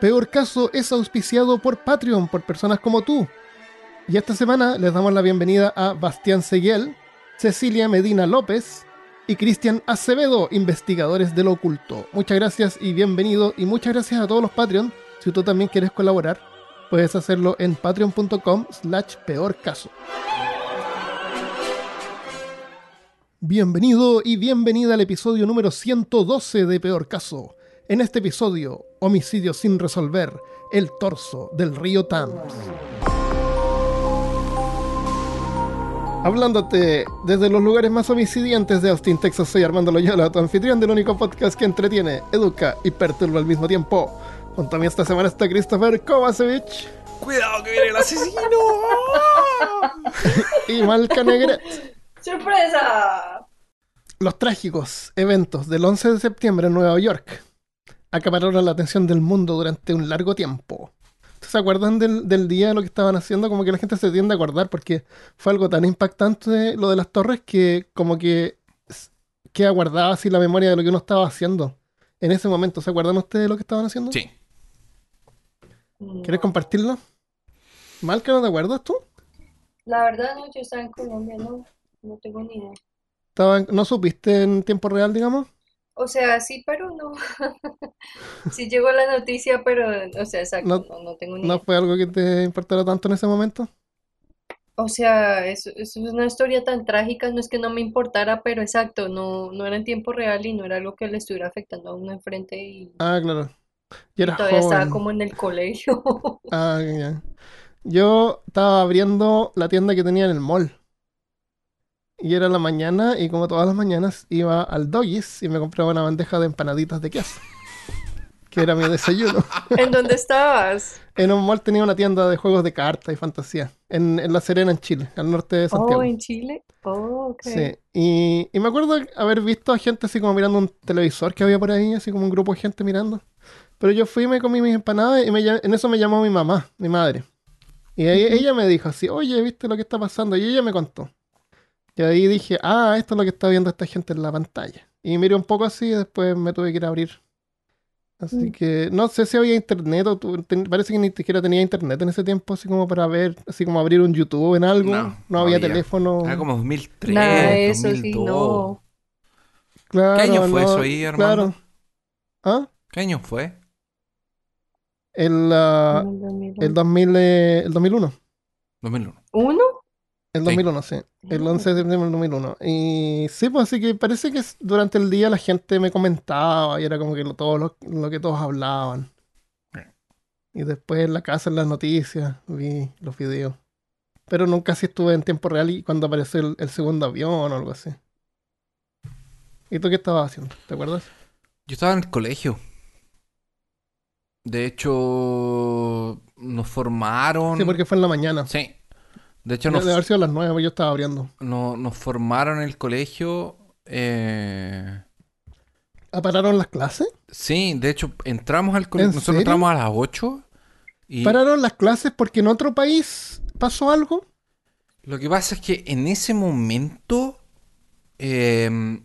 Peor caso es auspiciado por Patreon, por personas como tú. Y esta semana les damos la bienvenida a Bastián Seguiel, Cecilia Medina López y Cristian Acevedo, investigadores del oculto. Muchas gracias y bienvenido y muchas gracias a todos los Patreon. Si tú también quieres colaborar, puedes hacerlo en patreon.com slash peor caso. Bienvenido y bienvenida al episodio número 112 de Peor Caso. En este episodio, homicidio sin resolver, el torso del río Thames. Hablándote desde los lugares más homicidiantes de Austin, Texas, soy Armando Loyola, tu anfitrión del único podcast que entretiene, educa y perturba al mismo tiempo. Junto a mí esta semana está Christopher Kovacevic. ¡Cuidado que viene el asesino! y Malca Negret. ¡Sorpresa! Los trágicos eventos del 11 de septiembre en Nueva York acapararon la atención del mundo durante un largo tiempo. ¿Se acuerdan del, del, día de lo que estaban haciendo? Como que la gente se tiende a acordar porque fue algo tan impactante lo de las torres que como que queda guardada así la memoria de lo que uno estaba haciendo en ese momento. ¿Se acuerdan ustedes de lo que estaban haciendo? Sí. ¿Quieres compartirlo? ¿Malca no te acuerdas tú? La verdad no, yo estaba en Colombia, no, no tengo ni idea. Estaban, ¿No supiste en tiempo real, digamos? O sea, sí, pero no. sí llegó la noticia, pero, o sea, exacto, No- no, no tengo ni ¿No fue algo que te importara tanto en ese momento? O sea, es, es una historia tan trágica, no es que no me importara, pero exacto, no, no era en tiempo real y no era algo que le estuviera afectando a uno enfrente y, Ah, claro. Yo y era todavía estaba como en el colegio. Ah, ya. Yo estaba abriendo la tienda que tenía en el mall. Y era la mañana y como todas las mañanas iba al Doggies y me compraba una bandeja de empanaditas de queso. Que era mi desayuno. ¿En dónde estabas? En un mall tenía una tienda de juegos de cartas y fantasía. En, en La Serena, en Chile, al norte de Santiago. Oh, en Chile. Oh, ok. Sí, y, y me acuerdo haber visto a gente así como mirando un televisor que había por ahí, así como un grupo de gente mirando. Pero yo fui y me comí mis empanadas y me en eso me llamó mi mamá, mi madre. Y ahí ella me dijo así, oye, ¿viste lo que está pasando? Y ella me contó. Y ahí dije, ah, esto es lo que está viendo esta gente en la pantalla. Y miré un poco así y después me tuve que ir a abrir. Así Mm. que no sé si había internet o tu- ten- parece que ni siquiera tenía internet en ese tiempo, así como para ver, así como abrir un YouTube en algo. No, No, no había había. teléfono. Era como 2003, Nada eso, sí, 2002. no. Claro, ¿Qué año fue no, eso ahí, Armando? Claro. ¿Ah? ¿Qué año fue? El, En el 2001. el, 2000, eh, el 2001. 2001. ¿Uno? El Sí. 2001, sí. El 11 de septiembre del 2001. Y sí, pues así que parece que durante el día la gente me comentaba y era como que lo, todo lo, lo que todos hablaban. Sí. Y después en la casa, en las noticias, vi los videos. Pero nunca sí estuve en tiempo real y cuando apareció el, el segundo avión o algo así. ¿Y tú qué estabas haciendo? ¿Te acuerdas? Yo estaba en el colegio. De hecho, nos formaron. Sí, porque fue en la mañana. Sí. De hecho, nos, de haber sido a las 9, porque yo estaba abriendo. no- nos formaron en el colegio. eh, ¿Apararon las clases? Sí, de hecho, entramos al colegio. ¿En Nosotros serio? entramos a las 8. Y ¿Pararon las clases porque en otro país pasó algo? lo que pasa es que en ese momento. eh,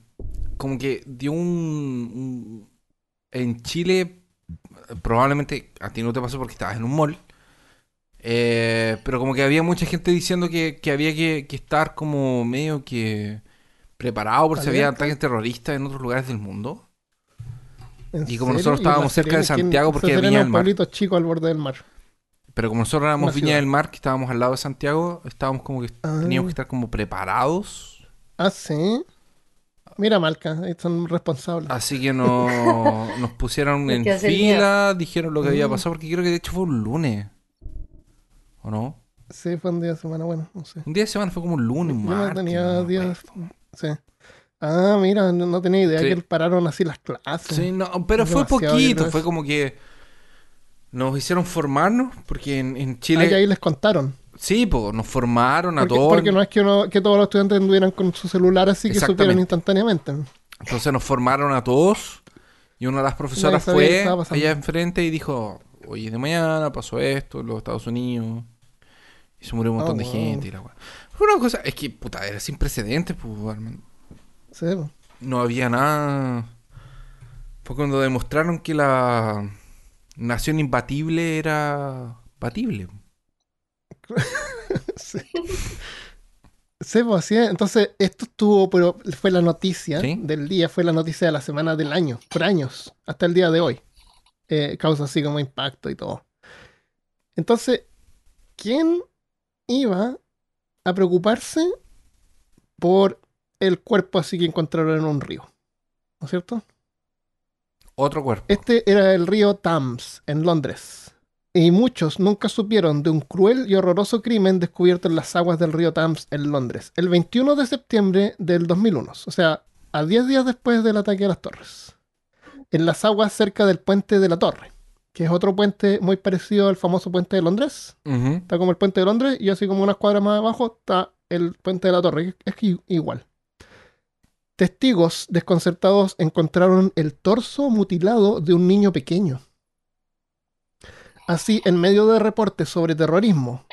como que dio un, un- En Chile. Probablemente a ti no te pasó porque estabas en un mall. Eh, pero como que había mucha gente diciendo que, que había que, que estar como medio que preparado por si había ataques terroristas en otros lugares del mundo. ¿En Y como serio? nosotros ¿Y La estábamos cerca de Santiago porque Viña es del un Mar. pueblito chico al borde del mar. Pero como nosotros éramos Una Viña ciudad. del Mar, que estábamos al lado de Santiago, estábamos como que Ah. teníamos que estar como preparados. Ah, sí. Mira, Malca, ahí son responsables. Así que no, nos pusieron en fila, dijeron lo que había Mm. pasado, porque creo que de hecho fue un lunes. ¿O no? Sí, fue un día de semana, bueno, no sé. Un día de semana fue como un lunes, un Yo no martes, tenía no me días. Sí. Ah, mira, no, no tenía idea Sí. que pararon así las clases. Sí, no, pero fue poquito, fue como que nos hicieron formarnos, porque en, en Ah, y Chile... ahí les contaron. Sí, pues nos formaron a Porque, todos. porque no es que, uno, que todos los estudiantes anduvieran con su celular así que supieran instantáneamente. Entonces nos formaron a todos y una de las profesoras fue allá enfrente y dijo, oye, de mañana pasó esto en los Estados Unidos y se murió un montón Oh, de wow. gente y la weá. Fue una cosa, es que puta, era sin precedentes, pues. Sí, no había nada. Fue Fue cuando demostraron que la nación imbatible era batible. Sí. Sí, pues así es. Entonces, esto estuvo, pero fue la noticia Sí. del día, fue la noticia de la semana del año, por años, hasta el día de hoy. Eh, causa así como impacto y todo. Entonces, ¿quién iba a preocuparse por el cuerpo así que encontraron en un río? ¿No es cierto? Otro cuerpo. Este era el río Thames, en Londres. Y muchos nunca supieron de un cruel y horroroso crimen descubierto en las aguas del río Thames en Londres, el 21 de septiembre del 2001, o sea, a 10 días después del ataque a las torres. En las aguas cerca del puente de la torre, que es otro puente muy parecido al famoso puente de Londres. Está como el puente de Londres y así como unas cuadras más abajo está el puente de la torre, que es i- igual. Testigos desconcertados encontraron el torso mutilado de un niño pequeño. Así, en medio de reportes sobre terrorismo,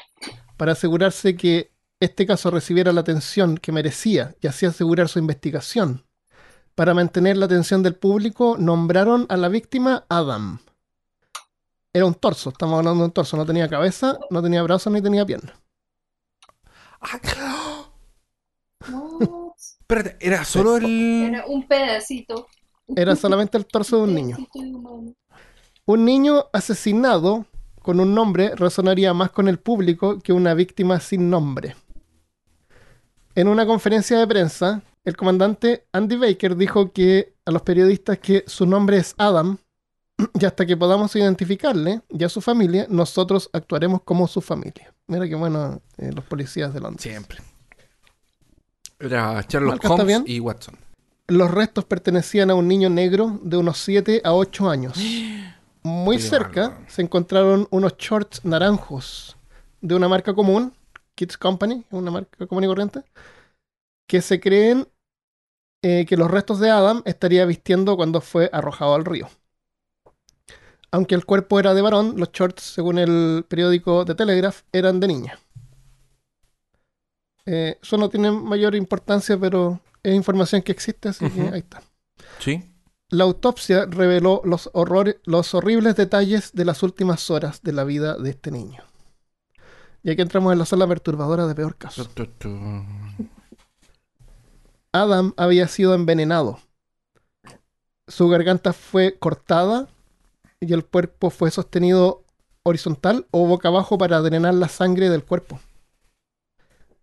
para asegurarse que este caso recibiera la atención que merecía y así asegurar su investigación, para mantener la atención del público, nombraron a la víctima Adam. Era un torso, estamos hablando de un torso, no tenía cabeza, no tenía brazos ni tenía piernas. Ah, What? espérate, era solo el. Era un pedacito. Era solamente el torso de un niño. Un niño asesinado con un nombre resonaría más con el público que una víctima sin nombre. En una conferencia de prensa, el comandante Andy Baker dijo que a los periodistas que su nombre es Adam y hasta que podamos identificarle y a su familia, nosotros actuaremos como su familia. Mira qué bueno eh, los policías de Londres. Siempre. Era Sherlock y Watson. Los restos pertenecían a un niño negro de unos 7 a 8 años. Muy Qué cerca se encontraron unos shorts naranjos de una marca común, Kids Company, una marca común y corriente, que se creen eh, que los restos de Adam estaría vistiendo cuando fue arrojado al río. Aunque el cuerpo era de varón, los shorts, según el periódico The Telegraph, eran de niña. Eh, eso no tiene mayor importancia, pero es información que existe, así que ahí está. Sí. La autopsia reveló los, horrores, los horribles detalles de las últimas horas de la vida de este niño. Y aquí entramos en la sala perturbadora de peor caso. Tu, tu, tu. Adam había sido envenenado. Su garganta fue cortada y el cuerpo fue sostenido horizontal o boca abajo para drenar la sangre del cuerpo.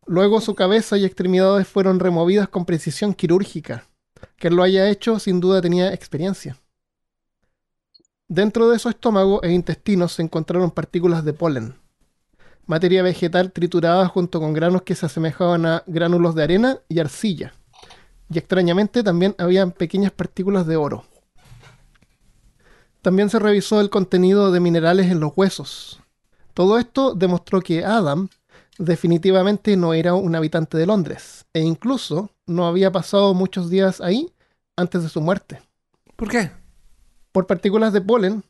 Luego su cabeza y extremidades fueron removidas con precisión quirúrgica. Quien lo haya hecho sin duda tenía experiencia. Dentro de su estómago e intestinos se encontraron partículas de polen, materia vegetal triturada junto con granos que se asemejaban a gránulos de arena y arcilla. Y extrañamente también habían pequeñas partículas de oro. También se revisó el contenido de minerales en los huesos. Todo esto demostró que Adam definitivamente no era un habitante de Londres, e incluso no había pasado muchos días ahí antes de su muerte. ¿Por qué? Por partículas de polen.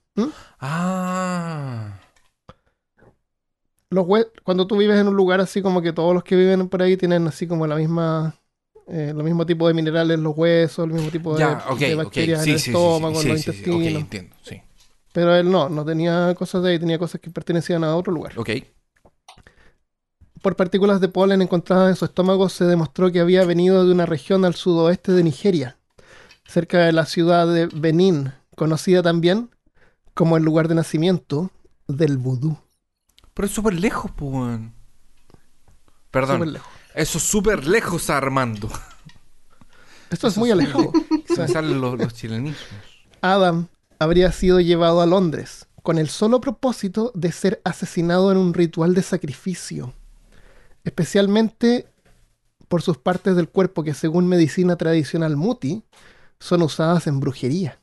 Ah. los cuando tú vives en un lugar así como que todos los que viven por ahí tienen así como la misma eh, lo mismo tipo de minerales en los huesos, el mismo tipo de, Ya, ok, de bacterias Sí, en el estómago, sí, en los intestinos. Ok, entiendo, sí. Pero él no, no tenía cosas de ahí, tenía cosas que pertenecían a otro lugar. Ok. Por partículas de polen encontradas en su estómago se demostró que había venido de una región al sudoeste de Nigeria, cerca de la ciudad de Benín, conocida también como el lugar de nacimiento del vudú. Pero es súper lejos, pues. Perdón. Súper lejos. Eso es súper lejos, Armando. Esto es muy alejado. Se salen los, los chilenismos. Adam habría sido llevado a Londres con el solo propósito de ser asesinado en un ritual de sacrificio, especialmente por sus partes del cuerpo que según medicina tradicional muti son usadas en brujería.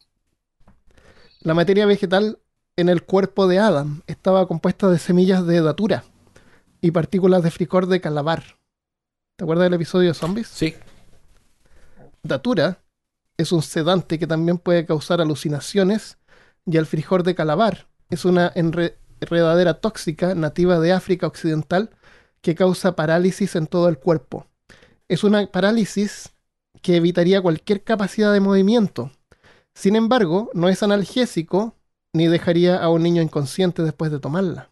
La materia vegetal en el cuerpo de Adam estaba compuesta de semillas de datura y partículas de fricor de calabar. ¿Te acuerdas del episodio de zombies? Sí. Datura es un sedante que también puede causar alucinaciones y el frijol de calabar es una enre- enredadera tóxica nativa de África Occidental que causa parálisis en todo el cuerpo. Es una parálisis que evitaría cualquier capacidad de movimiento, Sin embargo, no es analgésico ni dejaría a un niño inconsciente después de tomarla.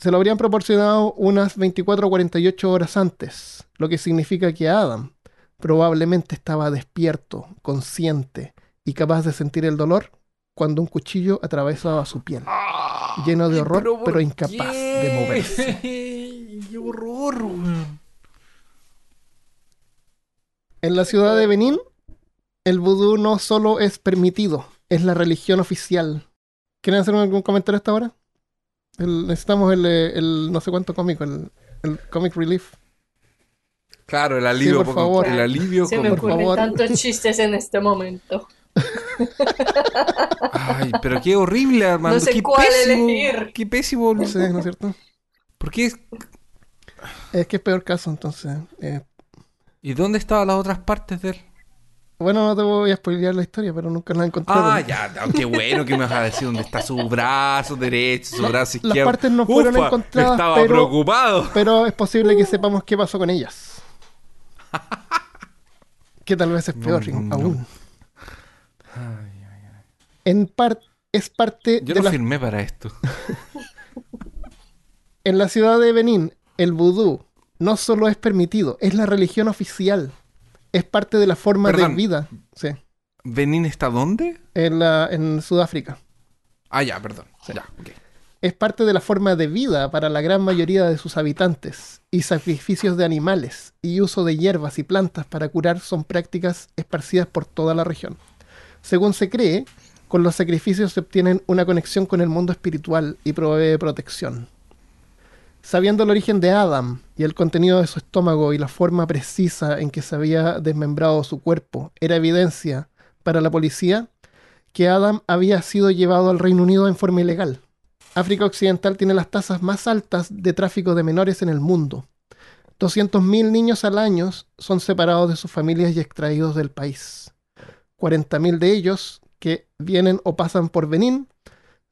Se lo habrían proporcionado unas 24 o 48 horas antes, lo que significa que Adam probablemente estaba despierto, consciente y capaz de sentir el dolor cuando un cuchillo atravesaba su piel, lleno de horror, ¿por pero incapaz de moverse. ¡Qué horror! En la ciudad de Benín, el vudú no solo es permitido, es la religión oficial. ¿Quieren hacer algún comentario hasta ahora? El- necesitamos el, eh, el no sé cuánto cómico, el, el comic relief. Claro, el alivio, por favor. el alivio Se me por ocurren favor. tantos chistes en este momento. Ay, pero qué horrible, Armando. No sé qué cuál pésimo. elegir. Qué pésimo. No sé, ¿no es cierto? ¿Por qué? es- Es que es peor caso, entonces. eh, ¿Y dónde estaban las otras partes de él? Bueno, no te voy a spoilear la historia, pero nunca la encontraron. Ah, ya, qué bueno que me vas a decir dónde está su brazo derecho, su La- brazo las izquierdo. partes no fueron Ufa, encontradas, Estaba pero- preocupado. Pero es posible que sepamos qué pasó con ellas. Que tal vez es peor no, no. aún. En par es parte Yo de no la firmé para esto. En la ciudad de Benín, el vudú no solo es permitido, es la religión oficial. Es parte de la forma Perdón. de vida. Sí, ¿Benín está dónde? en, la- en Sudáfrica. Ah, ya, perdón. Sí. Ya, ok. Es parte de la forma de vida para la gran mayoría de sus habitantes. Y sacrificios de animales y uso de hierbas y plantas para curar son prácticas esparcidas por toda la región. Según se cree, con los sacrificios se obtienen una conexión con el mundo espiritual y provee protección. Sabiendo el origen de Adam y el contenido de su estómago y la forma precisa en que se había desmembrado su cuerpo, era evidencia para la policía que Adam había sido llevado al Reino Unido en forma ilegal. África Occidental tiene las tasas más altas de tráfico de menores en el mundo. 200.000 niños al año son separados de sus familias y extraídos del país. 40.000 de ellos que vienen o pasan por Benín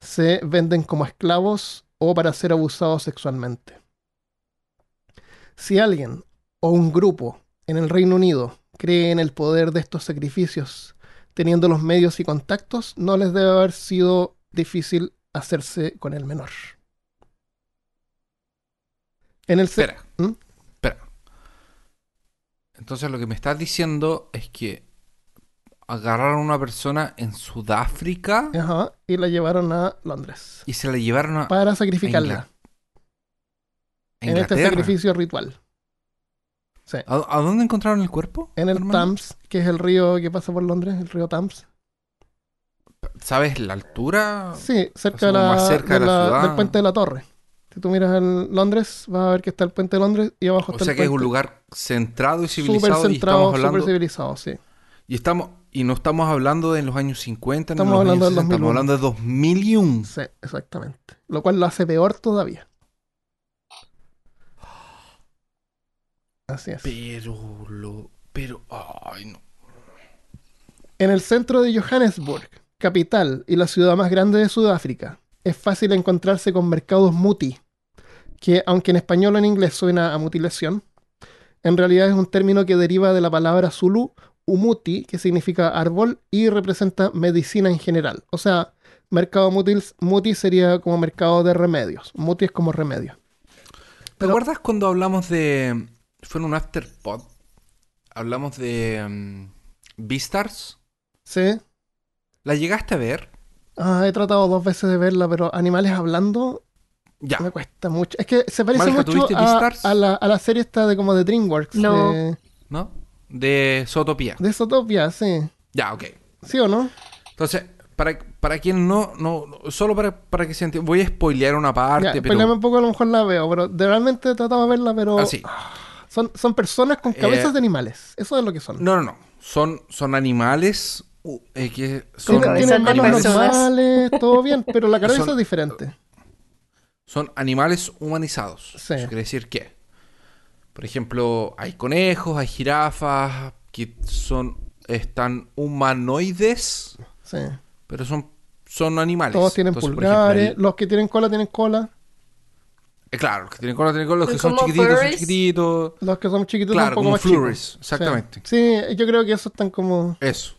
se venden como esclavos o para ser abusados sexualmente. Si alguien o un grupo en el Reino Unido cree en el poder de estos sacrificios, teniendo los medios y contactos, no les debe haber sido difícil hacerse con el menor. En el Espera. ¿Mm? Espera. Entonces lo que me estás diciendo es que agarraron a una persona en Sudáfrica Ajá, y la llevaron a Londres y se la llevaron a, para sacrificarla a en este sacrificio ritual. Sí. ¿A, a dónde encontraron el cuerpo? En el hermano? Thames, que es el río que pasa por Londres, el río Thames. ¿Sabes la altura? Sí, cerca, de la, más cerca de de la ciudad. del puente de la torre. Si tú miras en Londres, vas a ver que está el puente de Londres y abajo O está sea el que es un puente. lugar centrado y Súper civilizado y centrado, estamos súper hablando civilizado, sí. y estamos y no estamos hablando de los años 50 ni Estamos los hablando años 60, estamos 2001. hablando de 2001. Sí, exactamente. Lo cual lo hace peor todavía. Así es. Pero lo pero ay no. En el centro de Johannesburg, capital y la ciudad más grande de Sudáfrica, es fácil encontrarse con mercados muti, que aunque en español o en inglés suena a mutilación, en realidad es un término que deriva de la palabra zulu umuti, que significa árbol y representa medicina en general. O sea, mercado muti, muti sería como mercado de remedios. Muti es como remedio. ¿Te Pero- acuerdas cuando hablamos de fue en un afterpod? Hablamos de um, Beastars. Sí. ¿La llegaste a ver? Ah, he tratado dos veces de verla, pero animales hablando Ya. Me cuesta mucho. Es que se parece mucho ¿tuviste a, la, a la serie esta de como de DreamWorks. No. De, ¿No? De Zootopia. de Zootopia, sí. Ya, ok. ¿Sí o no? Entonces, para, para quien no, no, no- solo para, para que se entienda, voy a spoilear una parte, Ya, pero un poco, a lo mejor la veo, pero de realmente he tratado de verla, pero así. son, son personas con cabezas Eh, de animales. Eso es lo que son. No, no, no. Son, son animales uh, eh, que son, cabezas Tienen manos normales, todo bien, pero la cabeza Son- es diferente. son animales humanizados. Sí. Eso quiere decir que, por ejemplo, hay conejos, hay jirafas que son están humanoides, Sí. pero son son animales. Todos tienen Entonces, pulgares. ejemplo, Los que tienen cola tienen cola. eh, claro, los que tienen cola tienen cola, los que Son chiquititos son furries. Los que son chiquitos Claro, son un poco como más chicos. exactamente. Sí. Sí, yo creo que esos están como... Eso.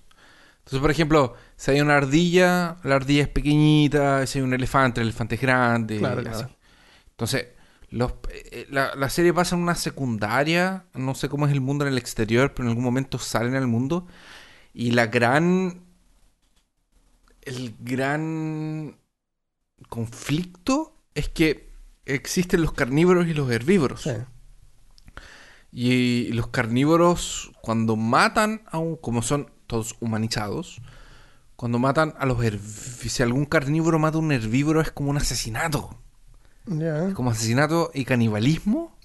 Entonces, por ejemplo, si hay una ardilla, la ardilla es pequeñita, si hay un elefante, el elefante es grande. Claro, y así. claro. Entonces, los, eh, la, la serie pasa en una secundaria, no sé cómo es el mundo en el exterior, pero en algún momento salen al mundo. Y la gran. El gran conflicto es que existen los carnívoros y los herbívoros. Sí. Y los carnívoros, cuando matan a un. como son todos humanizados, cuando matan a los herbívoros. Si algún carnívoro mata a un herbívoro, es como un asesinato. Ya. Como asesinato y canibalismo.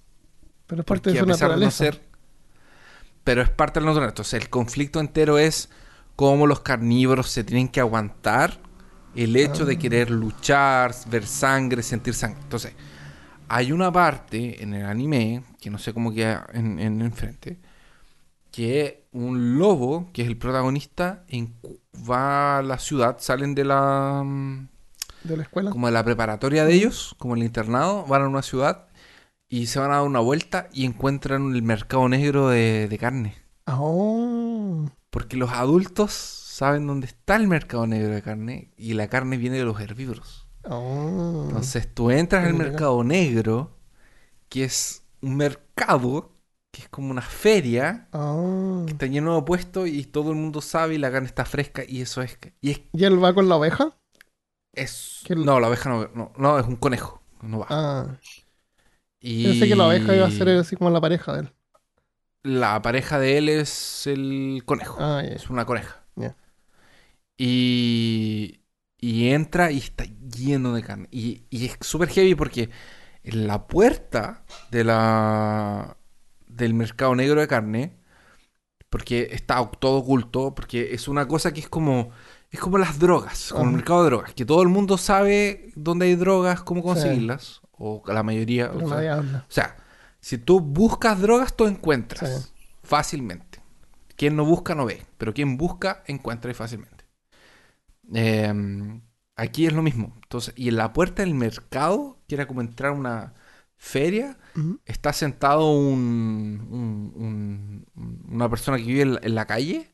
Pero es parte de a su de no naturaleza. ser. Pero es parte de la naturaleza. Entonces, el conflicto entero es cómo los carnívoros se tienen que aguantar el hecho Ah. de querer luchar, ver sangre, sentir sangre. Entonces, hay una parte en el anime, que no sé cómo queda en, en enfrente, que un lobo, que es el protagonista, en- va a la ciudad, salen de la. De la escuela. como de la preparatoria de ellos, como el internado, van a una ciudad y se van a dar una vuelta y encuentran el mercado negro de, de carne. Ah, oh. Porque los adultos saben dónde está el mercado negro de carne y la carne viene de los herbívoros. Oh. Entonces tú entras al mercado negro, que es un mercado, que es como una feria, Ah. que está lleno de puestos y todo el mundo sabe y la carne está fresca y eso es... Y es... ¿Y él va con la oveja? Es- ¿Qué- No, la oveja no, no, no, es un conejo. No va. Ah. Y... Pensé que la oveja iba a ser así como la pareja de él. La pareja de él es el conejo. Ah. Es una coneja. Y, y entra y está lleno de carne. Y, y es súper heavy porque en la puerta de la, del mercado negro de carne, porque está todo oculto, porque es una cosa que es como, es como las drogas, como el mercado de drogas, que todo el mundo sabe dónde hay drogas, cómo Sí. conseguirlas, o la mayoría. O sea, o si tú buscas drogas, tú encuentras Sí. fácilmente. Quien no busca, no ve. Pero quien busca, encuentra fácilmente. Eh, aquí es lo mismo. Entonces, y en la puerta del mercado, que era como entrar a una feria, está sentado un, un- un- una persona que vive en la, en la calle.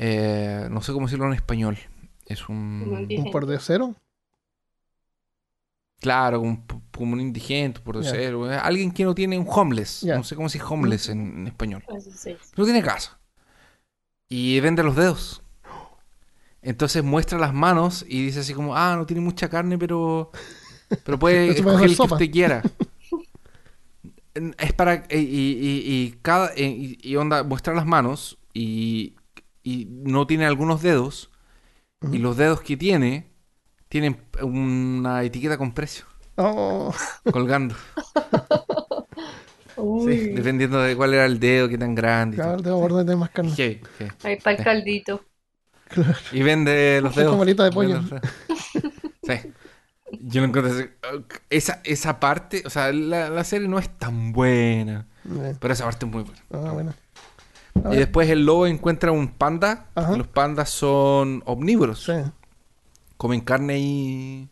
Eh, no sé cómo decirlo en español. Es Un un... indígena. ¿Un pordiosero? Claro, como, un- como un indigente, por Ya. decir. Alguien que no tiene un homeless. No sé cómo decir homeless en- en español. Dice. No tiene casa. Y vende los dedos. Entonces muestra las manos y dice así como, ah, no tiene mucha carne, pero, pero puede escoger el que usted quiera. Es para... Y, y- y cada... Y, y onda, muestra las manos y, y no tiene algunos dedos. Y los dedos que tiene tienen una etiqueta con precio Oh. colgando. Sí, dependiendo de cuál era el dedo, qué tan grande. Claro, tengo borde de más carne. Ahí para el caldito. Y vende los Es dedos. de pollo. Sí. Yo lo encuentro esa, esa parte, o sea, la, la serie no es tan buena, Eh, pero esa parte es muy buena. Ah, bueno. Y después el lobo encuentra un panda. Ajá. Los pandas son omnívoros. sí. Comen carne y,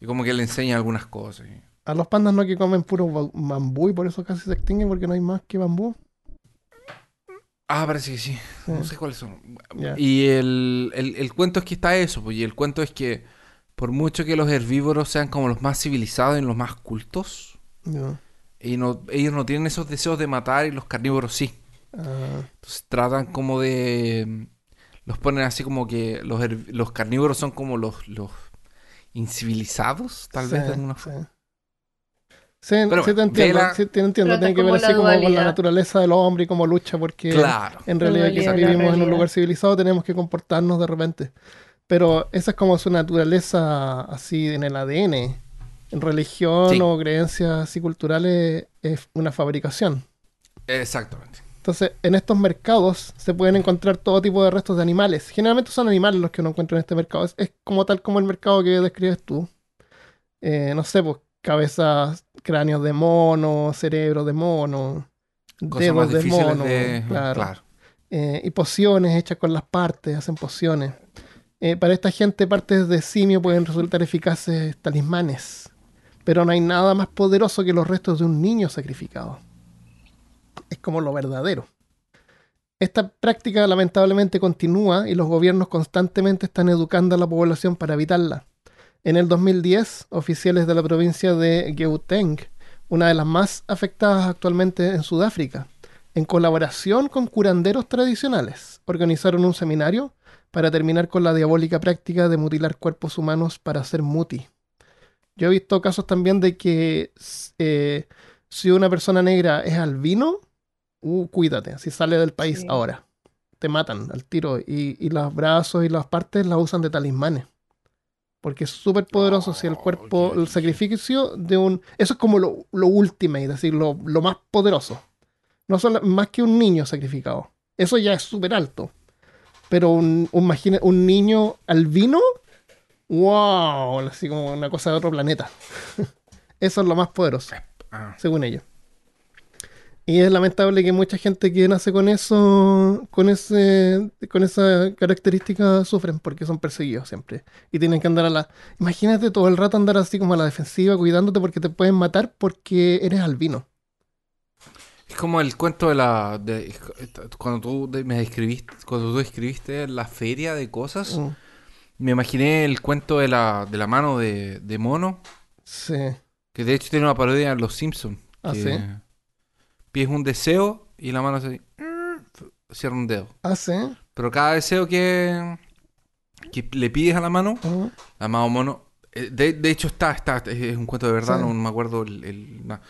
y como que le enseñan algunas cosas. A los pandas no que comen puro ba- bambú y por eso casi se extinguen porque no hay más que bambú. Ah, parece que sí. Sí. No sé cuáles son. Y el, el- el cuento es que está eso, pues, y el cuento es que por mucho que los herbívoros sean como los más civilizados y los más cultos, y no, ellos no tienen esos deseos de matar y los carnívoros sí. Ah, Entonces tratan como de... Los ponen así como que los, herb- los carnívoros son como los, los incivilizados, tal vez de sí, alguna forma. Sí, Pero sí te entiendo, sí te entiendo. Tiene que ver así la como con la naturaleza del hombre y cómo lucha porque Claro. en realidad que si la vivimos en un lugar civilizado tenemos que comportarnos de repente. Pero esa es como su naturaleza así en el ADN. En religión Sí. o creencias así culturales es una fabricación. Exactamente. Entonces, en estos mercados se pueden encontrar todo tipo de restos de animales. Generalmente son animales los que uno encuentra en este mercado. Es, es como tal como el mercado que describes tú. Eh, no sé, pues cabezas, cráneos de mono, cerebros de mono, Cosas dedos de mono. de... claro. claro. Eh, y pociones hechas con las partes, hacen pociones. Eh, para esta gente, partes de simio pueden resultar eficaces talismanes. Pero no hay nada más poderoso que los restos de un niño sacrificado. Es como lo verdadero. Esta práctica lamentablemente continúa y los gobiernos constantemente están educando a la población para evitarla. En el 2010, oficiales de la provincia de Gauteng, una de las más afectadas actualmente en Sudáfrica, en colaboración con curanderos tradicionales, organizaron un seminario para terminar con la diabólica práctica de mutilar cuerpos humanos para hacer muti. Yo he visto casos también de que eh, si una persona negra es albino, uh, cuídate, si sale del país Sí. ahora, te matan al tiro y, y los brazos y las partes las usan de talismanes. Porque es súper poderoso si el Oh, cuerpo, el sacrificio de un... Eso es como lo, lo ultimate, es decir, lo, lo más poderoso. No solo, más que un niño sacrificado. Eso ya es súper alto. Pero un, un, imagina- un niño albino, wow, así como una cosa de otro planeta. Eso es lo más poderoso, Ah, según ellos. Y es lamentable que mucha gente que nace con eso, con ese, con esa característica sufren porque son perseguidos siempre. Y tienen que andar a la. Imagínate todo el rato andar así como a la defensiva, cuidándote porque te pueden matar porque eres albino. Es como el cuento de la. de- cuando tú de- me describiste. Cuando tú escribiste la feria de cosas. Mm, Me imaginé el cuento de la, de la mano de, de mono. Sí. Que de hecho tiene una parodia en Los Simpsons. ¿Ah, que sí? Pides un deseo y la mano se cierra un dedo. Ah, sí. Pero cada deseo que, que le pides a la mano, la mano mono. eh, De, de hecho está, está, es un cuento de verdad, Sí. no me acuerdo el. el- na-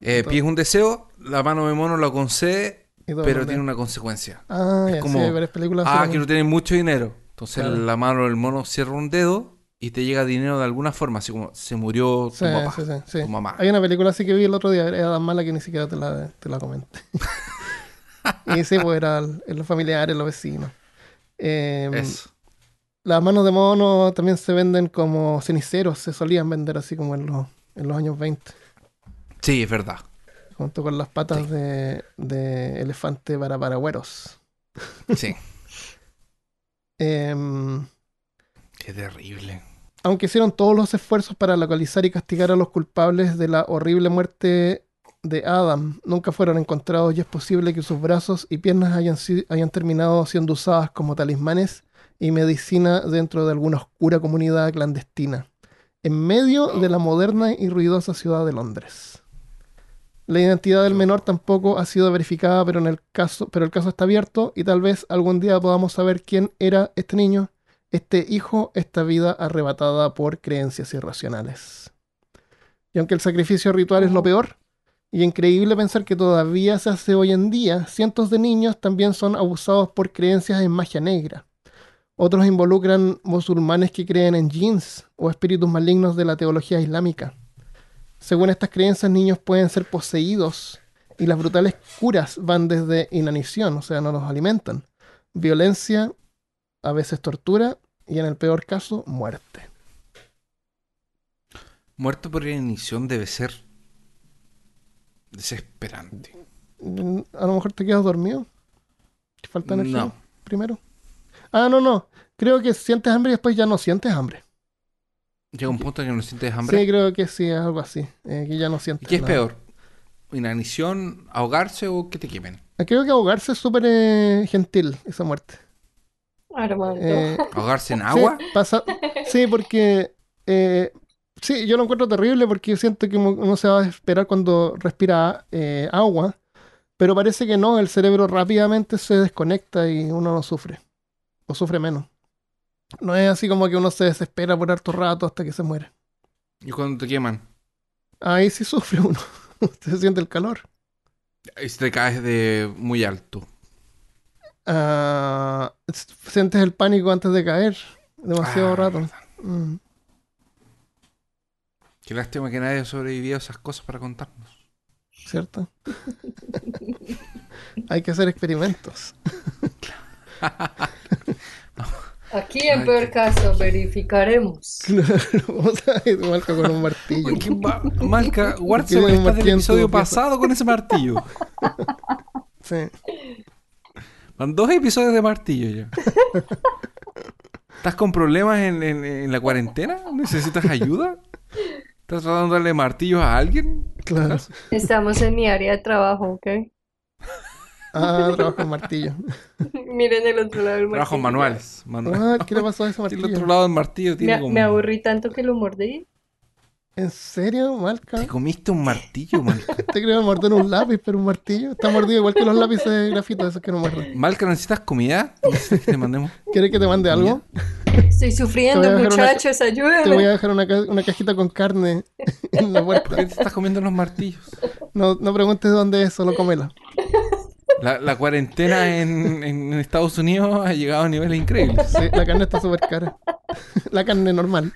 Eh, pides un deseo, la mano de mono lo concede, pero tiene una consecuencia. Ah, es ya, como, sí, varias películas. Ah, así quiero tener mucho dinero. Entonces Claro. la mano del mono cierra un dedo y te llega dinero de alguna forma, así como se murió tu Sí, papá, sí, sí, sí. tu mamá. Hay una película así que vi el otro día, era tan mala que ni siquiera te la, te la comenté. y sí, pues era el- en los familiares, los vecinos. Eh, Eso. las manos de mono también se venden como ceniceros, se solían vender así como en los, en los años 20, Sí, es verdad. junto con las patas de elefante para paragüeros. Sí. Em, Qué terrible. Aunque hicieron todos los esfuerzos para localizar y castigar a los culpables de la horrible muerte de Adam, nunca fueron encontrados y es posible que sus brazos y piernas hayan, terminado siendo usadas como talismanes y medicina dentro de alguna oscura comunidad clandestina, en medio de la moderna y ruidosa ciudad de Londres. La identidad del menor tampoco ha sido verificada, pero, en el caso, pero el caso está abierto y tal vez algún día podamos saber quién era este niño este hijo, esta vida arrebatada por creencias irracionales. Y aunque el sacrificio ritual es lo peor, y increíble pensar que todavía se hace hoy en día, cientos de niños también son abusados por creencias en magia negra. Otros involucran musulmanes que creen en jinns o espíritus malignos de la teología islámica. Según estas creencias, niños pueden ser poseídos y las brutales curas van desde inanición, o sea, no los alimentan, violencia, a veces tortura y en el peor caso, muerte. Muerto por inanición debe ser desesperante. A lo mejor te quedas dormido. ¿Te falta energía No. primero? Ah, no, no. Creo que sientes hambre y después ya no sientes hambre. Llega un punto en que no sientes hambre. Sí, creo que sí, es algo así. eh, que ya no ¿Y sientes qué es nada. peor? ¿Inanición, ahogarse o que te quemen? Creo que ahogarse es súper eh, gentil, esa muerte. Armando. Eh, ¿Ahogarse en sí, agua? pasa, sí, porque... eh, sí, yo lo encuentro terrible porque siento que uno uno se va a esperar cuando respira eh, agua, pero parece que no, el cerebro rápidamente se desconecta y uno no sufre, o sufre menos. No es así como que uno se desespera por harto rato hasta que se muere. ¿Y cuando te queman? Ahí sí sufre uno, se siente el calor. Y si te caes de muy alto. Ah, s- sientes el pánico antes de caer, demasiado Ah, rato. Mm, Qué lástima que nadie haya sobrevivido a esas cosas para contarnos. ¿Cierto? Hay que hacer experimentos. Aquí en Ay, peor qué- caso verificaremos. Vamos a ir marca con un martillo. Malca, martillo en episodio pasado con ese martillo. Sí. Van dos episodios de martillo ya. ¿Estás con problemas en, en- en la cuarentena? ¿Necesitas ayuda? ¿Estás tratando de darle martillos a alguien? Claro. Estamos en mi área de trabajo, ¿ok? Ah, trabajo en martillo. Miren el otro lado del martillo. manuales. manuales. What? ¿Qué le pasó a ese El otro martillo? lado del martillo tiene Me, como... me aburrí tanto que lo mordí. ¿En serio, Malca? Te comiste un martillo, Malca. Te creo morder un lápiz, pero un martillo. Está mordido igual que los lápices de grafito, esos que no muerden. Malca, ¿necesitas comida? ¿Necesitas que te mandemos? ¿Quieres que te mande algo? Estoy sufriendo, dejar una- muchachos, Te voy ayúdenme. a dejar una, ca- una cajita con carne en la ¿Por puerta. qué te estás comiendo los martillos? No, no preguntes dónde es, solo cómela. La, la cuarentena en, en Estados Unidos ha llegado a niveles increíbles. Sí, la carne está súper cara. La carne normal.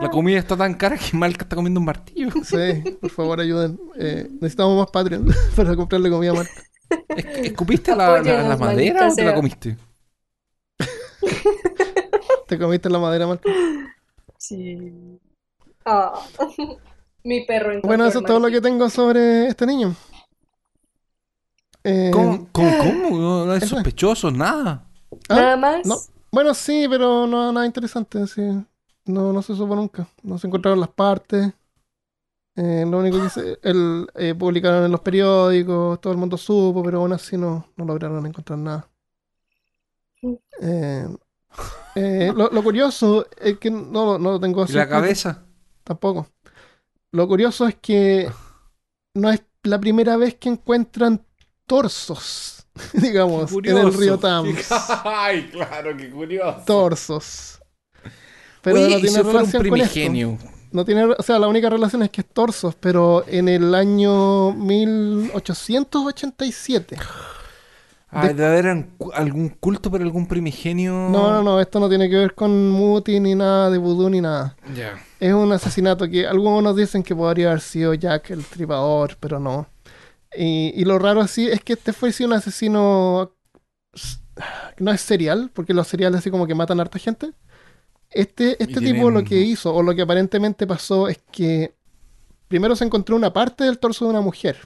La comida está tan cara que Malca está comiendo un martillo. Sí, por favor ayuden. Eh, necesitamos más Patreon para comprarle comida a Marca. ¿Es- ¿Escupiste la, la- la Apóyenos, madera o te la comiste? ¿Te comiste la madera, Marca? Sí. Ah. Mi perro Bueno, eso es todo lo que tengo sobre este niño. Eh, ¿Cómo? ¿Cómo? cómo? No, no es sospechoso, nada. ¿ah? Nada más. No. Bueno, sí, pero no nada interesante. sí. No, no se supo nunca. No se encontraron las partes. Eh, lo único que se, el, eh, publicaron en los periódicos, todo el mundo supo, pero aún así no, no lograron encontrar nada. Eh, eh, lo, lo curioso es que no, no lo tengo ¿Y así la escrito cabeza? tampoco. Lo curioso es que no es la primera vez que encuentran torsos, digamos, en el río Thames. Ay, claro, qué curioso. Torsos. Pero Oye, no ¿y tiene relación con esto. primigenio? No tiene, o sea, la única relación es que es torsos, pero en el año 1887. Ah, ¿Debe haber un- algún culto por algún primigenio? No, no, no, esto no tiene que ver con Muti ni nada de vudú ni nada. Ya. Es un asesinato que algunos dicen que podría haber sido Jack el Tripador, pero no. Y, y lo raro así es que este fue sí un asesino no es serial, porque los seriales así como que matan a harta gente. Este, este tienen- tipo lo que hizo, o lo que aparentemente pasó, es que primero se encontró una parte del torso de una mujer.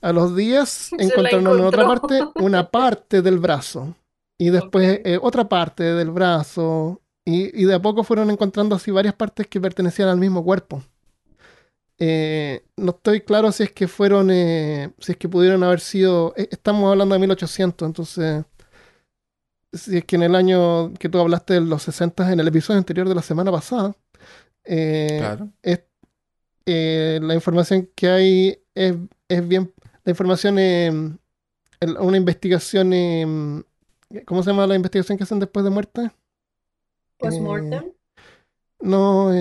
A los días encontraron en otra parte una parte del brazo. Y después eh, otra parte del brazo. Y, y de a poco fueron encontrando así varias partes que pertenecían al mismo cuerpo. Eh, no estoy claro si es que fueron, eh, si es que pudieron haber sido, eh, estamos hablando de 1800, entonces, si es que en el año que tú hablaste de los 60 en el episodio anterior de la semana pasada, eh, Claro. es- eh, la información que hay es, es bien, la información, eh, el- una investigación, eh, ¿cómo se llama la investigación que hacen después de muerte? Postmortem. No,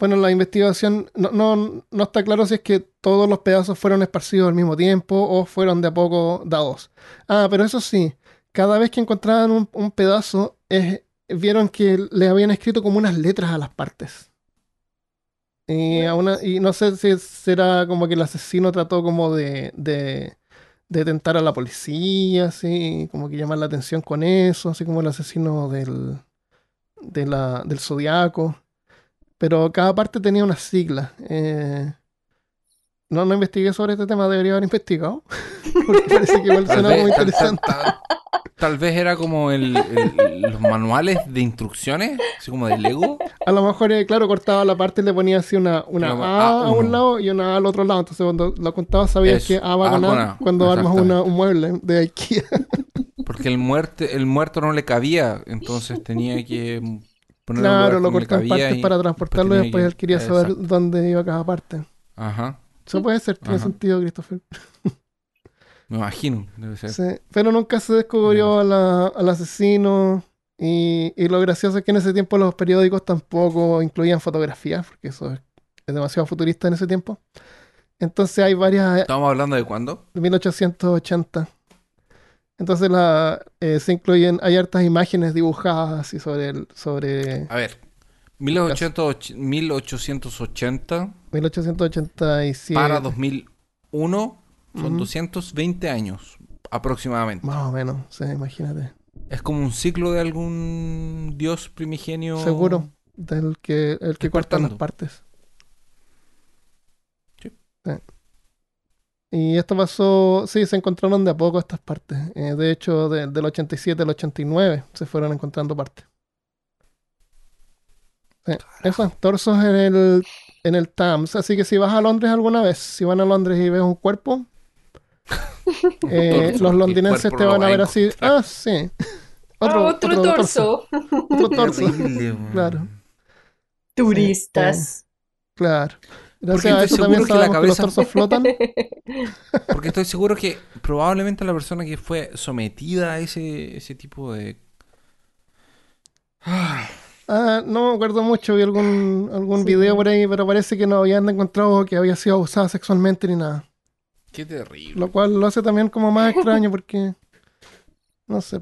bueno, la investigación no, no, no está claro si es que todos los pedazos fueron esparcidos al mismo tiempo o fueron de a poco dados. Ah, pero eso sí, cada vez que encontraban un, un pedazo, eh, vieron que le habían escrito como unas letras a las partes. Y, a una- y no sé si será como que el asesino trató como de, de, de tentar a la policía, así, como que llamar la atención con eso, así como el asesino del, de la, del zodiaco. Pero cada parte tenía una sigla. eh, no, no investigué sobre este tema, debería haber investigado. Porque parece que igual Tal suena vez, muy interesante. tal- tal- tal vez era como el, el- los manuales de instrucciones, así como de Lego. A lo mejor, eh, claro, cortaba la parte y le ponía así una, una A a A1. un lado y una A al otro lado. Entonces, cuando lo contaba, sabías Eso, que A va A A, cuando armas una- un mueble de IKEA. Porque el, muerte, el muerto no le cabía, entonces tenía que ponerlo Claro, lo cortó en partes y para transportarlo y después él quería saber Exacto. dónde iba cada parte. Ajá, Eso puede ser, tiene Ajá. sentido, Christopher. me imagino, debe ser. Sí, pero nunca se descubrió la- al asesino. Y, y lo gracioso es que en ese tiempo los periódicos tampoco incluían fotografías, porque eso es, es demasiado futurista en ese tiempo. Entonces hay varias, ¿Estamos hablando de cuándo? de 1880. Entonces la, eh, se incluyen, hay hartas imágenes dibujadas así sobre el, sobre A ver, 1880, 1880 1887. para 2001 son Ujú. 220 años aproximadamente. Más o menos, sí, imagínate. Es como un ciclo de algún dios primigenio. Seguro, del que, el que corta las partes. Sí. Sí. Y esto pasó, sí, se encontraron de a poco estas partes. Eh, de hecho, de- del 87 al 89 se fueron encontrando partes. Sí, Esos torsos en el, en el Thames. Así que si vas a Londres alguna vez, si van a Londres y ves un cuerpo, eh, torso, los londinenses te van a ver así. Ah, sí. Ah, otro, torso. Otro torso. Terrible, weón. Claro. Turistas. Claro. Porque Gracias a estoy eso seguro también que la sabemos que los cabeza- torsos flotan. Porque estoy seguro que probablemente la persona que fue sometida a ese, ese tipo de... Ah, Ah, no me acuerdo mucho, vi algún, algún Sí. video por ahí, pero parece que no habían encontrado que había sido abusada sexualmente ni nada. qué terrible. Lo cual lo hace también como más extraño porque, no sé,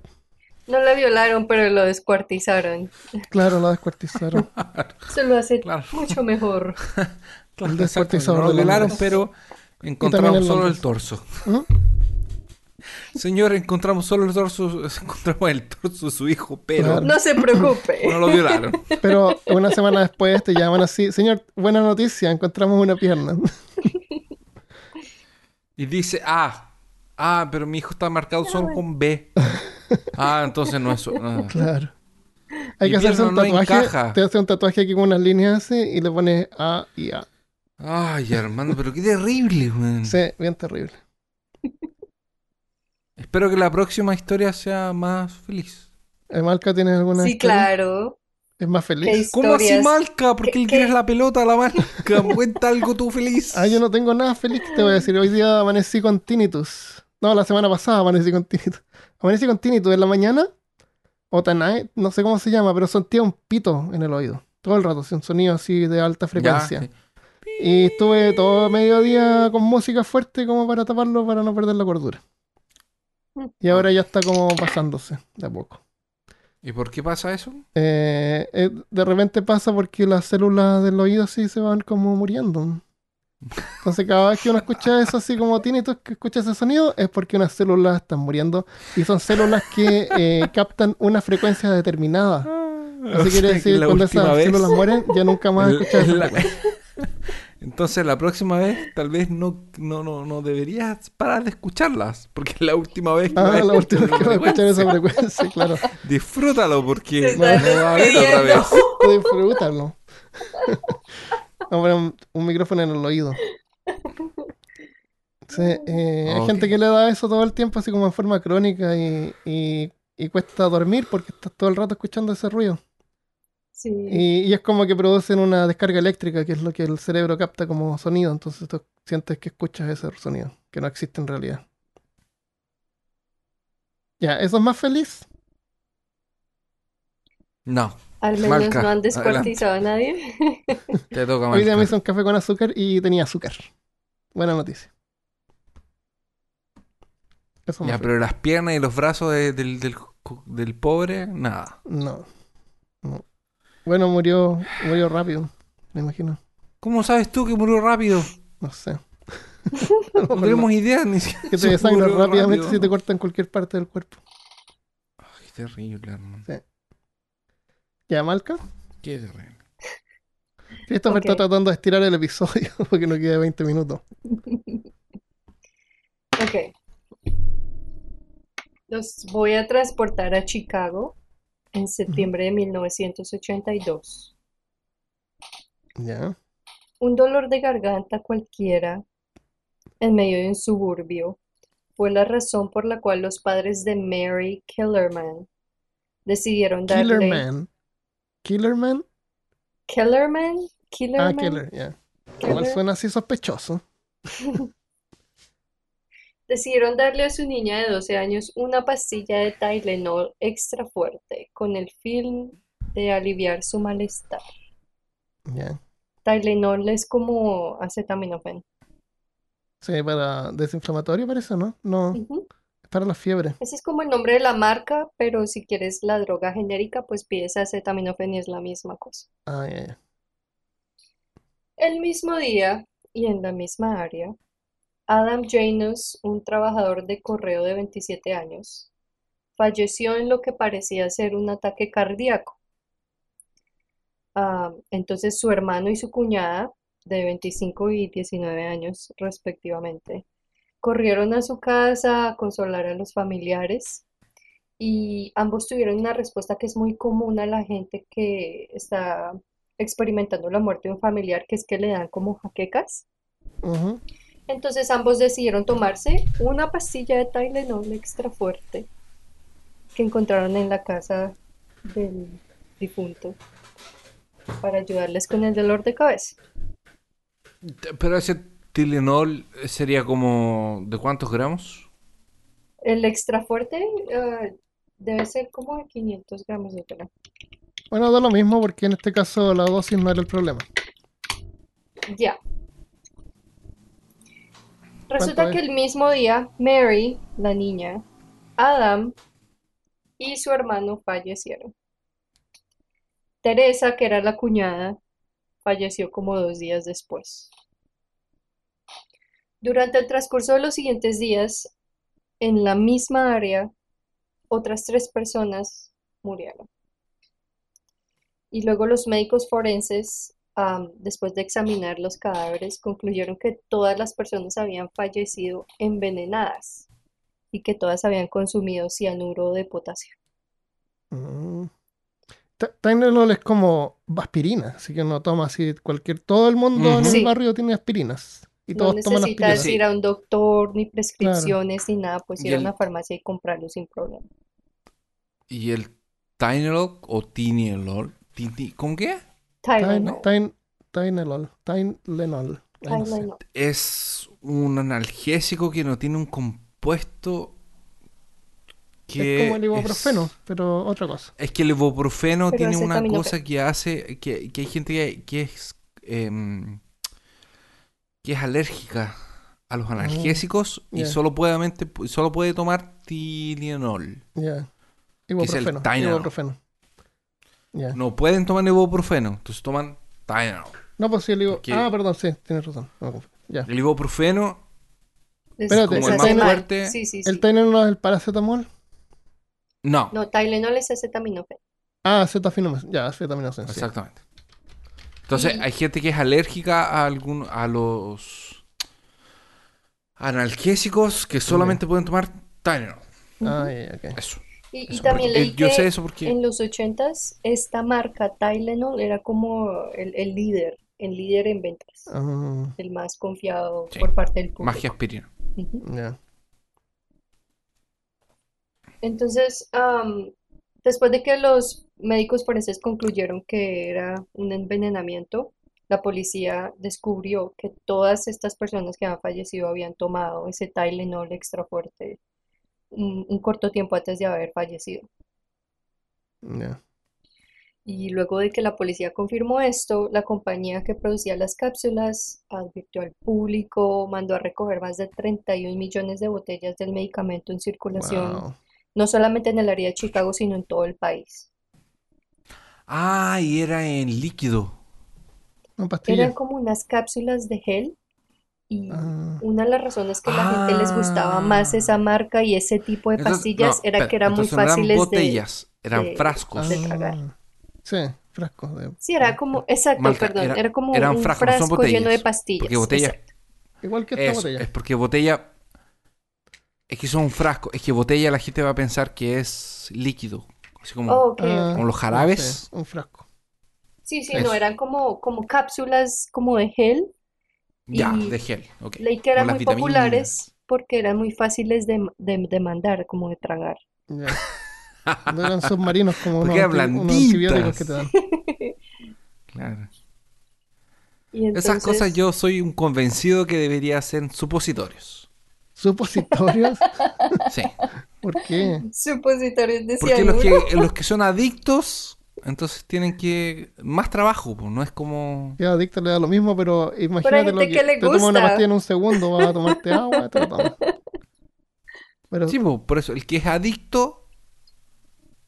No la violaron, pero lo descuartizaron. claro, la descuartizaron. Eso lo hace Claro. mucho mejor. Claro, El lo Londres. pero encontramos en solo Londres. el torso. ¿Mm? Señor, encontramos solo el torso, encontramos el torso de su hijo, pero Claro. No se preocupe. no lo violaron. Pero una semana después te llaman así, señor, buena noticia, encontramos una pierna. Y dice, ah, ah, pero mi hijo está marcado solo con B. Ah, entonces no es... no. Claro. Hay que hacerse un no tatuaje, te hace un tatuaje aquí con unas líneas así y le pones A y A. Ay, hermano, pero qué terrible, weón. Sí, bien terrible. Espero que la próxima historia sea más feliz. Eh, ¿Malca tiene alguna Sí, historia? claro. ¿Es más ¿Qué feliz? ¿Cómo así? Malca? ¿Por qué ¿Qué- le tienes la pelota a la Malca? Cuenta algo tú feliz. Ah, yo no tengo nada feliz que te voy a decir. Hoy día amanecí con tinnitus. No, la semana pasada amanecí con tinnitus. Amanecí con tinnitus en la mañana. O tanae, no sé cómo se llama, pero sentía un pito en el oído. Todo el rato, un sonido así de alta Ya, frecuencia. sí. Y estuve todo mediodía con música fuerte como para taparlo, para no perder la cordura. Y ahora ya está como pasándose de a poco. ¿Y por qué pasa eso? Eh, eh, de repente pasa porque las células del oído así se van como muriendo. Entonces cada vez que uno escucha eso así como tinnitus, que escucha ese sonido, es porque unas células están muriendo y son células que eh, captan una frecuencia determinada. Eso O sea, quiere decir cuando esas vez- células mueren, ya nunca más escuchas la-. Entonces la próxima vez tal vez no, no, no, no deberías parar de escucharlas. Porque es la última vez que Ah, vas a la última vez escuchar que voy a escuchar esa frecuencia, claro. Disfrútalo porque no, va a haber otra vez. Disfrútalo. Vamos a poner un, un micrófono en el oído. Sí, eh, hay gente que le da eso todo el tiempo, así como en forma crónica, y, y- y cuesta dormir porque estás todo el rato escuchando ese ruido. Sí. Y, y es como que producen una descarga eléctrica, que es lo que el cerebro capta como sonido. Entonces tú sientes que escuchas ese sonido, que no existe en realidad. Ya, ¿eso es más feliz? No, Al menos no han descuartizado a nadie. te toca Hoy día me hice un café con azúcar y tenía azúcar. Buena noticia. Eso Ya, pero las piernas y los brazos de- del, del, del pobre, nada. No. Bueno, murió, murió rápido, me imagino. ¿Cómo sabes tú que murió rápido? No sé. No tenemos idea ni siquiera. Que te desangra murió rápidamente rápido. si te cortan cualquier parte del cuerpo. Ay, qué terrible, hermano. ¿Ya, Malca? Qué terrible. Christopher Ok. está tratando de estirar el episodio porque no queda 20 minutos. Ok. Los voy a transportar a Chicago en septiembre de 1982. Ya. Un dolor de garganta cualquiera en medio de un suburbio fue la razón por la cual los padres de Mary Killerman decidieron darle Killerman. Killerman. Killerman, Ah, Killerman, Killer, ya. Killer. suena así sospechoso. Decidieron darle a su niña de 12 años una pastilla de Tylenol extra fuerte con el fin de aliviar su malestar. Ya. Tylenol es como acetaminofén. Sí, para desinflamatorio parece, ¿no? No, es para la fiebre. Ese es como el nombre de la marca, pero si quieres la droga genérica, pues pides acetaminofén y es la misma cosa. Ah, ya, ya. El mismo día y en la misma área, Adam Janus, un trabajador de correo de 27 años, falleció en lo que parecía ser un ataque cardíaco. Ah, entonces su hermano y su cuñada, de 25 y 19 años respectivamente, corrieron a su casa a consolar a los familiares y ambos tuvieron una respuesta que es muy común a la gente que está experimentando la muerte de un familiar, que es que le dan como jaquecas. Entonces ambos decidieron tomarse una pastilla de Tylenol extra fuerte que encontraron en la casa del difunto para ayudarles con el dolor de cabeza. Pero ese Tylenol sería como... ¿De cuántos gramos? El extra fuerte eh, debe ser como de 500 gramos de Tylenol. Bueno, da lo mismo porque en este caso la dosis no era el problema. Ya. Resulta ¿Cuánto que el mismo día, Mary, la niña, Adam y su hermano fallecieron. Teresa, que era la cuñada, falleció como dos días después. Durante el transcurso de los siguientes días, en la misma área, otras tres personas murieron. Y luego los médicos forenses, después de examinar los cadáveres, concluyeron que todas las personas habían fallecido envenenadas y que todas habían consumido cianuro de potasio. Mm. Tylenol es como aspirina, así que uno toma así cualquier... Todo el mundo en el Sí. barrio tiene aspirinas. Y No todos toman necesitas aspirinas. ir a un doctor, ni prescripciones, ni nada, pues ir a una farmacia y comprarlo sin problema. ¿Y el Tylenol o Tylenol? Ti- ti- ¿Cómo que? Es? Tylenol. Tylenol. Es un analgésico que no tiene un compuesto que Es como el ibuprofeno, es- pero otra cosa. Es que el ibuprofeno Pero tiene una cosa que hace que, que hay gente que, que es em, que es alérgica a los analgésicos y solo puede, solo puede tomar Tylenol. Es el Ibuprofeno. Ibuprofeno. No pueden tomar ibuprofeno, entonces toman Tylenol. No, pues sí, el ibu- Porque- Ah, perdón, sí, tienes razón. No. El ibuprofeno Es- Espérate, el hace Tylenol- fuerte- Sí, sí, sí. ¿El Tylenol es el paracetamol? no, No, Tylenol es acetaminofén. Ah, acetaminofén. Ya, acetaminofén, sí. exactamente. Entonces Y- hay gente que es alérgica a algún a los analgésicos que solamente pueden tomar Tylenol. Ah, ok. Eso. Y, también porque- leí eh, yo que sé eso porque en los ochentas esta marca Tylenol era como el, el líder, el líder en ventas, Ah, el más confiado Sí. por parte del público. aspirina. Ujú. ya. Entonces, am, después de que los médicos forenses concluyeron que era un envenenamiento, la policía descubrió que todas estas personas que habían fallecido habían tomado ese Tylenol extra fuerte un, un corto tiempo antes de haber fallecido. Ya. Y luego de que la policía confirmó esto, la compañía que producía las cápsulas advirtió al público, mandó a recoger más de 31 millones de botellas del medicamento en circulación, Wow. no solamente en el área de Chicago, sino en todo el país. Ah, y era en líquido. Eran como unas cápsulas de gel y Ah. una de las razones que la gente les gustaba más esa marca y ese tipo de Entonces- pastillas no, era que eran muy no eran fáciles de... botellas, eran de- frascos. de tragar. Ah, Sí, frascos de... Sí, era como, exacto, perdón, era- era como eran un frascos, no son frasco lleno de botellas, pastillas. porque botella- exacto. Igual que esta Eso, botella. es porque botella. Es que son un frasco. Es que botella la gente va a pensar que es líquido. Así como, Oh, Ah, como los no jarabes. sé, un frasco. Sí, sí, Eso. no, eran como, como cápsulas como de gel. Ya, y de gel. ok. Leí que eran muy vitaminas. populares porque eran muy fáciles de, de, de mandar, como de tragar. Ya. No eran submarinos como unos, Porque eran anti- unos antibióticos que te dan. Claro. Y Esas entonces, cosas yo soy un convencido que debería ser supositorios. ¿Supositorios? Sí. ¿Por qué? Supositorios de Porque los que, los que son adictos, entonces tienen que. Más trabajo, pues, no es como. Que a adicto le da lo mismo, pero imagínate lo que que le te tomas una pastilla en un segundo, vas a tomarte agua, te lo tomas. Pero Sí, pues, por eso, el que es adicto,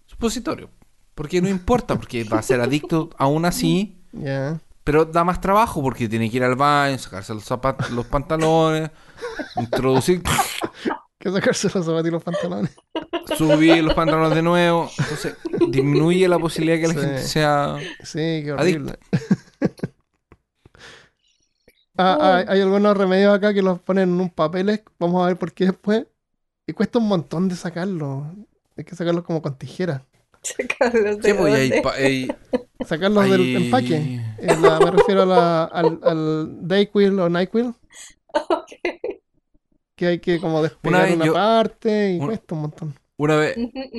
supositorio. Porque no importa, porque va a ser adicto aún así, ya. pero da más trabajo porque tiene que ir al baño, sacarse los zapatos, los pantalones, introducir, Que sacarse los zapatos y los pantalones. Subir los pantalones de nuevo. Entonces, disminuye la posibilidad que la Sí. gente sea. Sí, qué horrible. Ah, ah, hay algunos remedios acá que los ponen en un papeles. Vamos a ver por qué después. Y cuesta un montón de sacarlos. Hay que sacarlos como con tijeras. Sacarlos de Sí, pues, hay hay- Sacarlos del empaque. Eh, la- me refiero a la- al, al Dayquil o Nyquil. Ok. que hay que como despegar vez una, yo- parte y cuesta un montón. Una vez,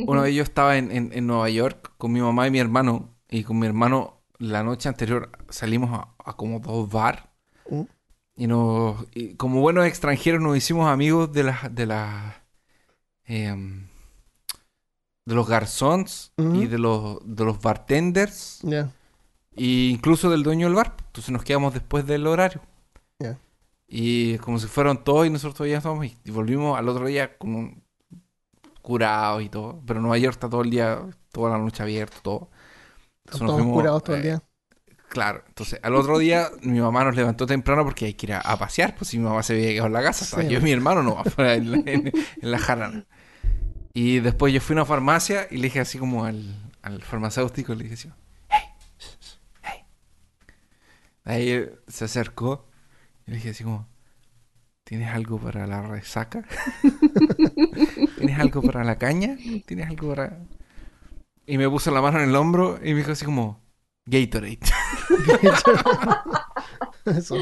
una vez yo estaba en, en- en Nueva York con mi mamá y mi hermano. Y con mi hermano la noche anterior salimos a, a como dos bar. Mm. Y, nos, y como buenos extranjeros nos hicimos amigos de las de las em, de los garçons Ujú. y de los de los bartenders Ya. e incluso del dueño del bar. Entonces nos quedamos después del horario. Y como si fueron todos y nosotros todavía estábamos y, y volvimos al otro día con un curados y todo. Pero Nueva York está todo el día, toda la noche abierto, todo. Están Entonces todos fuimos, curados todo el eh, día. Claro, entonces al otro día mi mamá nos levantó temprano porque hay que ir a, a pasear, pues si mi mamá se había quedado en la casa, Sí. yo y mi hermano no, en, la- en- en la jarana. Y después yo fui a una farmacia y le dije así como al, al farmacéutico, le dije así, hey, hey. Ahí se acercó y le dije así como, ¿tienes algo para la resaca? ¿Tienes algo para la caña? ¿Tienes algo para...? Y me puso la mano en el hombro y me dijo así como, Gatorade. Eso.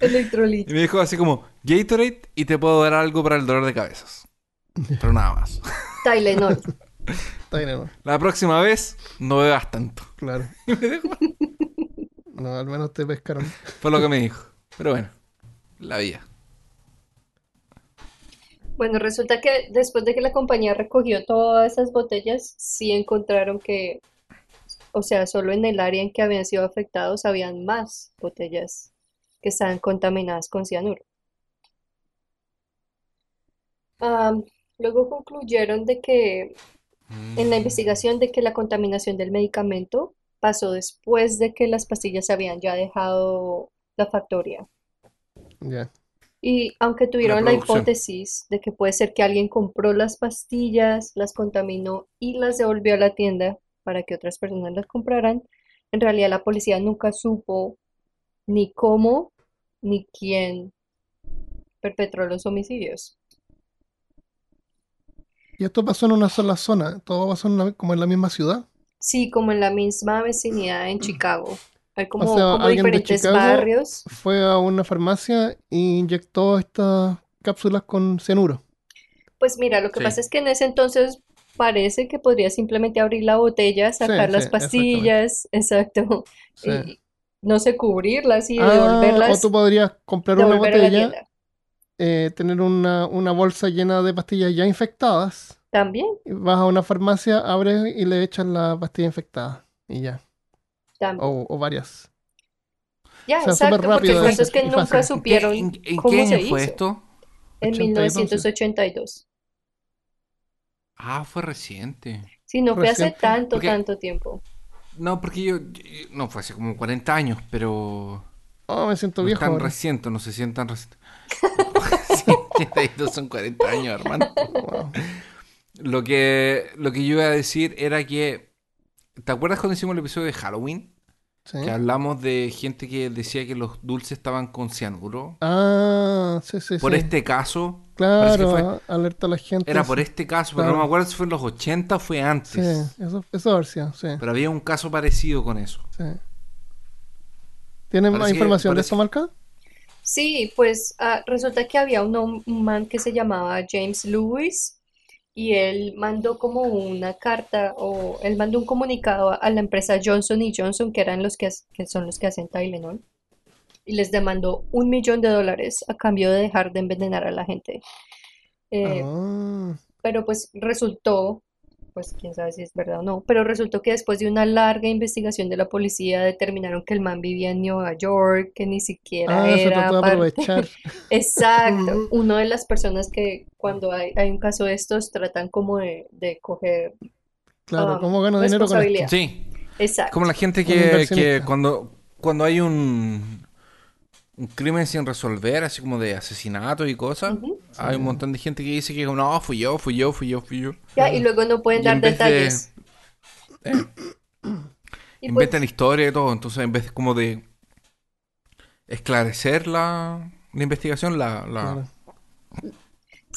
Electrolit. Y me dijo así como, Gatorade y te puedo dar algo para el dolor de cabezas. Pero nada más. Tylenol. ¿no? La próxima vez no bebas tanto. Claro. No, al menos te pescaron. Fue lo que me dijo. Pero bueno, la vida. Bueno, resulta que después de que la compañía recogió todas esas botellas, sí encontraron que, o sea, solo en el área en que habían sido afectados habían más botellas que estaban contaminadas con cianuro. Luego concluyeron de que en la investigación de que la contaminación del medicamento pasó después de que las pastillas habían ya dejado la factoría. Y aunque tuvieron la hipótesis de que puede ser que alguien compró las pastillas, las contaminó y las devolvió a la tienda para que otras personas las compraran, en realidad la policía nunca supo ni cómo ni quién perpetró los homicidios. Y esto pasó en una sola zona. Todo pasó en la- como en la misma ciudad. Sí, como en la misma vecinidad en Chicago. Hay como, sea, diferentes barrios. Fue a una farmacia e inyectó estas cápsulas con cianuro. Pues mira, lo que Sí. pasa es que en ese entonces parece que podría simplemente abrir la botella, sacar sí, las pastillas, exacto, y no sé, cubrirlas y Ah, devolverlas, o tú podrías comprar una botella, eh, tener una, una bolsa llena de pastillas ya infectadas. También, Vas a una farmacia, abres y le echas la pastilla infectada. Y ya. O, o varias. Ya, o sea, exacto, súper porque rápido el caso es que y nunca fácil. supieron ¿En, en cómo qué se año fue hizo. esto? En 82, 1982. Ah, fue reciente. Sí, no fue hace Reciente. tanto, Porque- tanto tiempo. No, porque yo, yo- No, fue hace como 40 años, pero... Oh, me siento No viejo. tan ahora. reciente, no se sientan recientes. Sí, 82 son 40 años, hermano. Wow. Lo que, lo que yo iba a decir era que... ¿Te acuerdas cuando hicimos el episodio de Halloween? Sí. Que hablamos de gente que decía que los dulces estaban con cianuro. Ah, sí, sí, Por sí. este caso, que Claro, fue- alerta a la gente. era por este caso, pero no me acuerdo si fue en los 80 o fue antes. Sí, eso, eso sido, sí, Pero había un caso parecido con eso. sí. ¿Tienen más que- información de esto, Marca? Sí, pues ah, resulta que había un, un man que se llamaba James Lewis y él mandó como una carta o él mandó un comunicado a, la empresa Johnson y Johnson, que eran los que son los que hacen Tylenol, y les demandó un millón de dólares a cambio de dejar de envenenar a la gente. Eh, Ah, pero pues resultó, pues quién sabe si es verdad o no, pero resultó que después de una larga investigación de la policía determinaron que el man vivía en Nueva York, que ni siquiera ah, se era trató de parte- aprovechar. Exacto, una de las personas que cuando hay, hay un caso de estos tratan como de, de coger, Claro, Ah, ¿cómo gano dinero con esto? Sí, exacto, como la gente que, que cuando, cuando hay un, un crimen sin resolver, así como de asesinato y cosas, hay un montón de gente que dice que no, fui yo, fui yo, fui yo, fui yo. Ya, y luego no pueden Y dar vez de- detalles. Eh, Y pues, inventan historia y todo, entonces en vez como de esclarecer la, la investigación, la, la, Claro.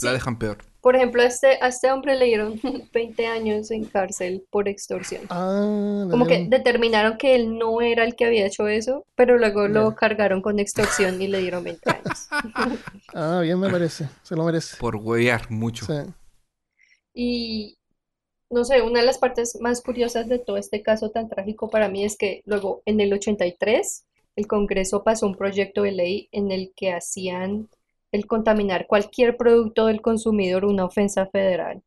la dejan peor. Por ejemplo, a este, a este hombre le dieron 20 años en cárcel por extorsión. Ah, Como que dieron- determinaron que él no era el que había hecho eso, pero luego lo cargaron con extorsión y le dieron 20 años. Ah, bien me parece. Se lo merece. Por huevear mucho. Sí. Y no sé, una de las partes más curiosas de todo este caso tan trágico para mí es que luego en el 83 el Congreso pasó un proyecto de ley en el que hacían el contaminar cualquier producto del consumidor una ofensa federal.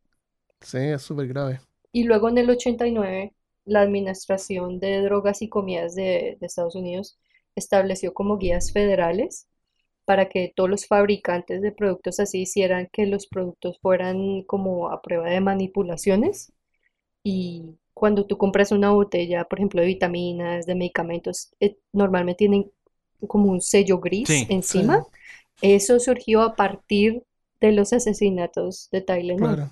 Sí, es súper grave. Y luego en el 89 la Administración de Drogas y Comidas de, de Estados Unidos estableció como guías federales para que todos los fabricantes de productos así hicieran que los productos fueran como a prueba de manipulaciones. Y cuando tú compras una botella, por ejemplo, de vitaminas, de medicamentos, eh, normalmente tienen como un sello gris Sí, encima. Eso surgió a partir de los asesinatos de Tylenol. Claro.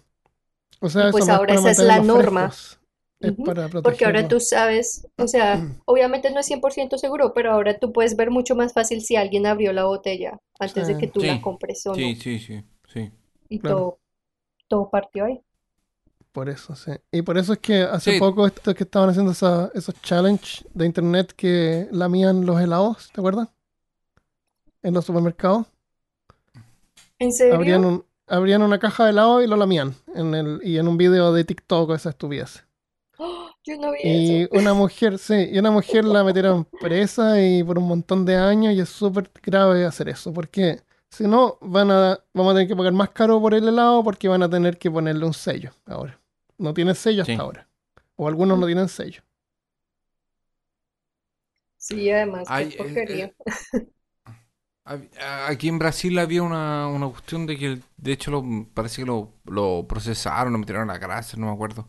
O sea, pues ahora esa es la norma. Es Ujú, para Porque ahora tú sabes, o sea, obviamente no es 100% seguro, pero ahora tú puedes ver mucho más fácil si alguien abrió la botella antes de que tú la compres o no. Sí, sí, sí, sí. Y Claro. todo, todo partió ahí. Por eso, sí. Y por eso es que hace Sí. poco estos que estaban haciendo esa- esos challenge de internet que lamían los helados, ¿te acuerdas? En los supermercados. ¿En serio? Abrían, un, abrían una caja de helado y lo lamían. En el, y en un video de TikTok esa estupidez. ¡Oh! Yo no vi Y eso. una mujer, sí, y una mujer la metieron presa y por un montón de años y es súper grave hacer eso, porque si no, van a, vamos a tener que pagar más caro por el helado porque van a tener que ponerle un sello ahora. No tiene sello hasta Sí. ahora. O algunos no tienen sello. Sí, además, qué Ay, eh, porquería. eh, Aquí en Brasil había una, una cuestión de que, de hecho, lo, parece que lo, lo procesaron, lo metieron a la cárcel, no me acuerdo.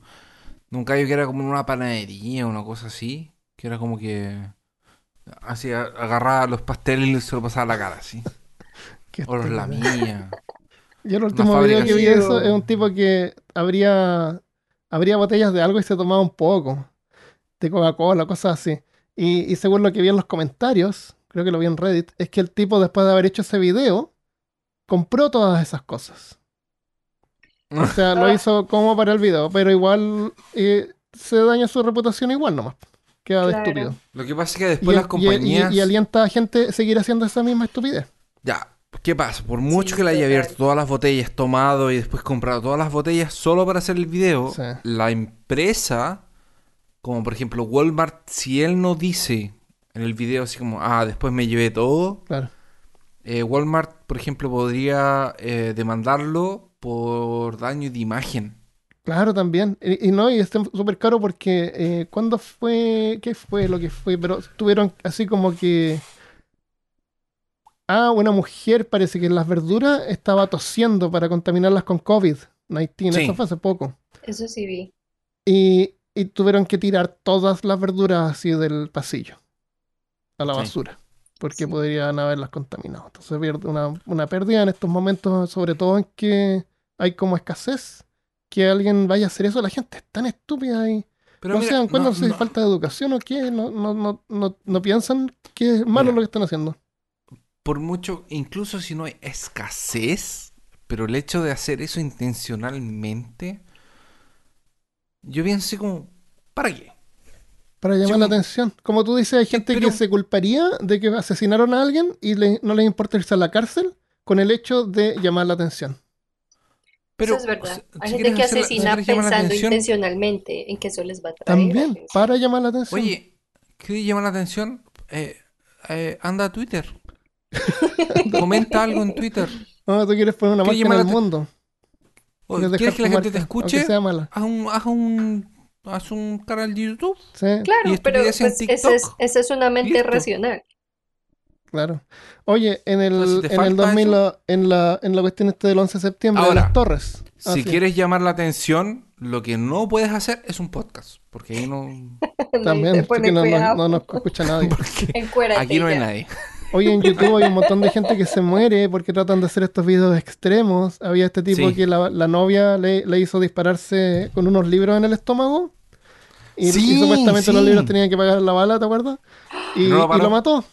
Nunca yo que era como en una panadería, una cosa así, que era como que así agarraba los pasteles y se lo pasaba a la cara, así. O los lamía. Yo el último video que vi de eso es un tipo que abría, abría botellas de algo y se tomaba un poco. De Coca-Cola, cosas así. Y, y según lo que vi en los comentarios, creo que lo vi en Reddit, es que el tipo después de haber hecho ese video, compró todas esas cosas. O sea, lo hizo como para el video, pero igual eh, se daña su reputación igual nomás. Queda de Claro. estúpido. Lo que pasa es que Y, después las y- y- compañías... y alienta a gente a seguir haciendo esa misma estupidez. Ya, ¿qué pasa? Por mucho Sí, que le haya abierto todas las botellas, tomado y después comprado todas las botellas solo para hacer el video, Sí. la empresa, como por ejemplo Walmart, si él no dice en el video así como, ah, después me llevé todo, Claro. eh, Walmart, por ejemplo, podría eh, demandarlo por daño de imagen. Claro, también. Y, y no, y está súper caro porque eh, ¿cuándo fue? ¿Qué fue lo que fue? Pero tuvieron así como que... Ah, una mujer parece que en las verduras estaba tosiendo para contaminarlas con COVID-19. Sí. Eso fue hace poco. Eso sí vi. Y, y tuvieron que tirar todas las verduras así del pasillo a la Sí. basura. Porque podrían haberlas contaminado. Entonces pierde una, una pérdida en estos momentos, sobre todo en que hay como escasez. Que alguien vaya a hacer eso, la gente es tan estúpida y Pero no mira, se dan cuenta, no- si no- falta de educación o qué, no, no, no, no, no piensan que es malo Mira. lo que están haciendo. por mucho, incluso si no hay escasez, pero el hecho de hacer eso intencionalmente, yo pienso como, ¿para qué? Para llamar la atención. Como tú dices, hay gente pero- que se culparía de que asesinaron a alguien y le- no les importa irse a la cárcel con el hecho de llamar la atención. Pero, Eso es verdad. Hay si gente que hacer la- si asesina pensando atención, intencionalmente en que eso les va a traer También, para llamar la atención. Oye, ¿quieres llamar la atención? Eh, eh, anda a Twitter. Comenta algo en Twitter. No, tú quieres poner una ¿Quieres marca en el mundo. O, Quieres ¿Quieres dejar que la gente te escuche? Aunque sea mala. Haz un, haz un, haz un canal de YouTube. Sí, Claro, Y pero pues esa es, esa es una mente Listo. racional. claro. Oye, en el, Entonces, en el falta 2000, eso- en la, en la cuestión este del 11 de septiembre de Ahora, las torres. Ah, Si sí. quieres llamar la atención, lo que no puedes hacer es un podcast. Porque ahí no. También, porque no, no, no nos escucha nadie. Aquí no hay nadie. Oye, en YouTube hay un montón de gente que se muere porque tratan de hacer estos videos extremos. Había este tipo Sí. que la, la novia le, le hizo dispararse con unos libros en el estómago. Y, y Sí, supuestamente los libros tenían que pagar la bala, ¿te acuerdas? Y, No lo y mató.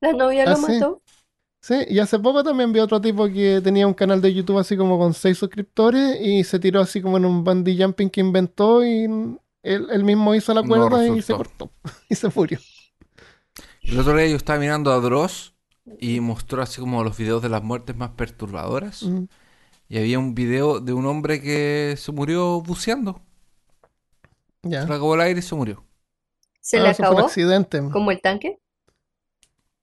La novia Ah, lo sí. mató. Sí, y hace poco también vi otro tipo que tenía un canal de YouTube así como con seis suscriptores y se tiró así como en un bungee jumping que inventó y él, él mismo hizo la No cuerda y se cortó y se murió. El otro día yo estaba mirando a Dross y mostró así como los videos de las muertes más perturbadoras. Mm. Y había un video de un hombre que se murió buceando. Ya. Se le acabó el aire y se murió. ¿Se Ah, le eso fue un acabó? accidente. ¿Como el tanque?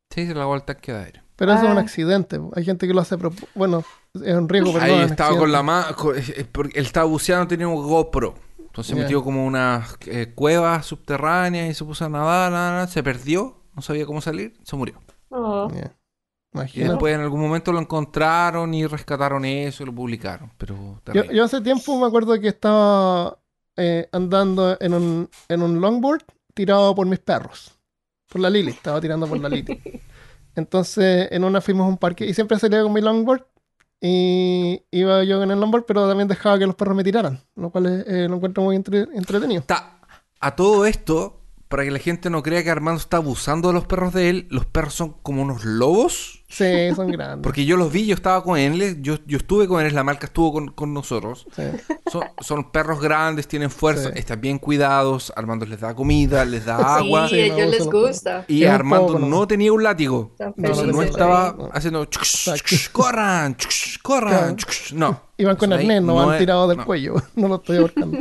Sí, se le acabó el tanque de aire. Pero eso es un Ah. accidente. Hay gente que lo hace. Bueno, es un riesgo, pero Ahí no estaba con la mano. Él estaba buceando, tenía un GoPro. Entonces Ya. metió como unas eh, cuevas subterráneas y se puso a nadar, nadar, nadar, se perdió, no sabía cómo salir, se murió. Oh, Ya. Y después en algún momento lo encontraron y rescataron eso y lo publicaron. Pero Yo, yo hace tiempo me acuerdo que estaba eh, andando en un, en un longboard tirado por mis perros. Por la Lili, estaba tirando por la Lili. Entonces, en una fuimos a un parque y siempre salía con mi longboard. Y iba yo con el longboard, pero también dejaba que los perros me tiraran, lo cual eh, lo encuentro muy entre- entretenido. Está a todo esto, para que la gente no crea que Armando está abusando de los perros de él, los perros son como unos lobos. Sí, son grandes. Porque yo los vi, yo estaba con él, yo, yo estuve con él, la marca estuvo con, con nosotros. Sí. Son, son perros grandes, tienen fuerza, Sí. están bien cuidados. Armando les da comida, les da agua. sí, Sí, a ellos les gusta. Y Es Armando poco, ¿no? no tenía un látigo. No, Entonces no no estaba haciendo corran, corran, no. Iban con ahí arnés, no van es- tirados del no, cuello. No lo estoy ahorcando.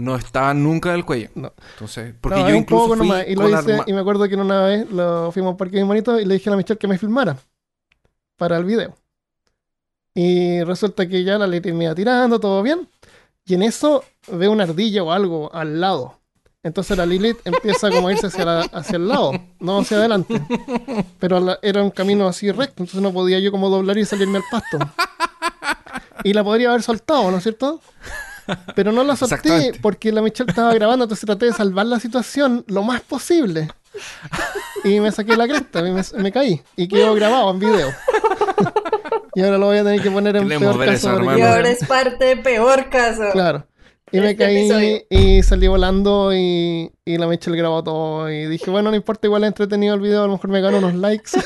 No estaban nunca del cuello. No. Entonces, porque No, yo incluso poco fui nomás, y lo hice, Arma- y me acuerdo que una vez lo fuimos a un parque bien bonito y le dije a la Michelle que me filmara para el video. Y resulta que ya la Leti me iba tirando, todo bien. Y en eso veo una ardilla o algo al lado. Entonces la Lilith empieza como a irse hacia, la- hacia el lado, no hacia adelante. Pero la- era un camino así recto, entonces no podía yo como doblar y salirme al pasto. Y la podría haber soltado, ¿no es cierto? Pero no la solté porque la Michelle estaba grabando, entonces traté de salvar la situación lo más posible. Y me saqué la cresta, y me, me caí. Y quedó grabado en video. Y ahora lo voy a tener que poner en Queremos peor caso. eso, Y ahora es parte de peor caso. Claro. Y me Este caí episodio. y salí volando y, y la Michelle grabó todo. Y dije, bueno, no importa, igual es entretenido el video, a lo mejor me gano unos likes.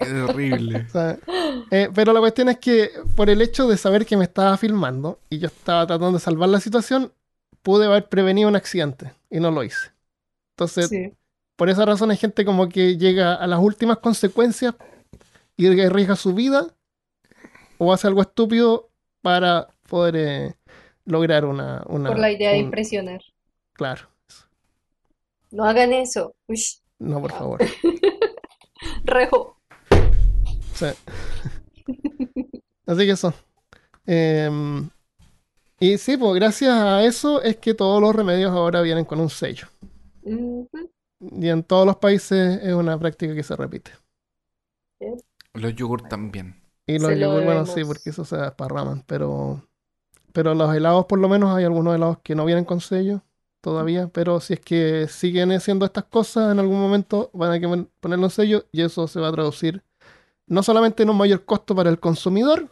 Qué horrible. O sea, eh, pero la cuestión es que por el hecho de saber que me estaba filmando y yo estaba tratando de salvar la situación, pude haber prevenido un accidente y no lo hice. Entonces, Sí. por esa razón hay gente como que llega a las últimas consecuencias y arriesga su vida o hace algo estúpido para poder eh, lograr una, una- Por la idea de impresionar. Claro, No hagan eso. No, por favor. rejo. Sí. Así que eso. Em, y sí, pues gracias a eso es que todos los remedios ahora vienen con un sello. Y en todos los países es una práctica que se repite. Los yogur también. Y los Se lo yogur, bueno, sí, porque eso se desparraman. Pero, pero los helados, por lo menos, hay algunos helados que no vienen con sello todavía. Pero si es que siguen haciendo estas cosas, en algún momento van a que ponerle un sello y eso se va a traducir no solamente en un mayor costo para el consumidor,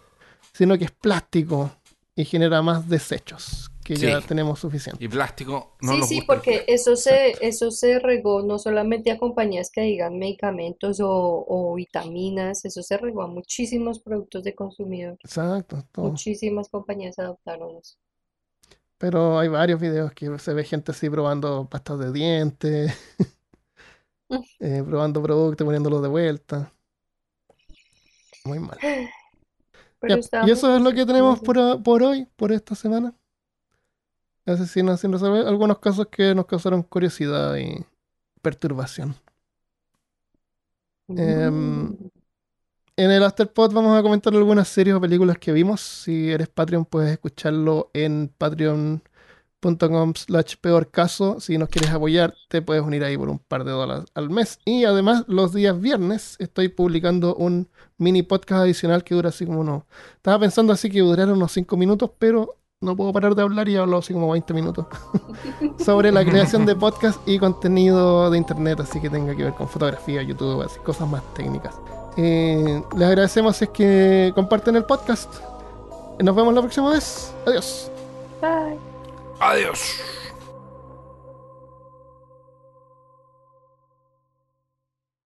sino que es plástico y genera más desechos, que ya tenemos suficiente. Y plástico no Sí, nos sí, gusta porque eso se, eso se regó no solamente a compañías que digan medicamentos o, o vitaminas, eso se regó a muchísimos productos de consumidor. Exacto. todo. Muchísimas compañías adoptaron eso. Pero hay varios videos que se ve gente así probando pastas de dientes, eh, probando productos, poniéndolos de vuelta. Muy mal. Ya, y eso es lo que tenemos por, por hoy, por esta semana. Asesinos sin resolver. Algunos casos que nos causaron curiosidad y perturbación. Em, Mm. En el Afterpod vamos a comentar algunas series o películas que vimos. Si eres Patreon, puedes escucharlo en patreon.com slash peor caso. Si nos quieres apoyar, te puedes unir ahí por un par de dólares al mes. Y además, los días viernes estoy publicando un mini podcast adicional que dura así como unos... Estaba pensando así que durara unos 5 minutos, pero no puedo parar de hablar y hablo así como 20 minutos. Sobre la creación de podcast y contenido de internet, así que tenga que ver con fotografía, YouTube, así, cosas más técnicas. Eh, les agradecemos si es que comparten el podcast. Nos vemos la próxima vez. Adiós. Bye. Adiós.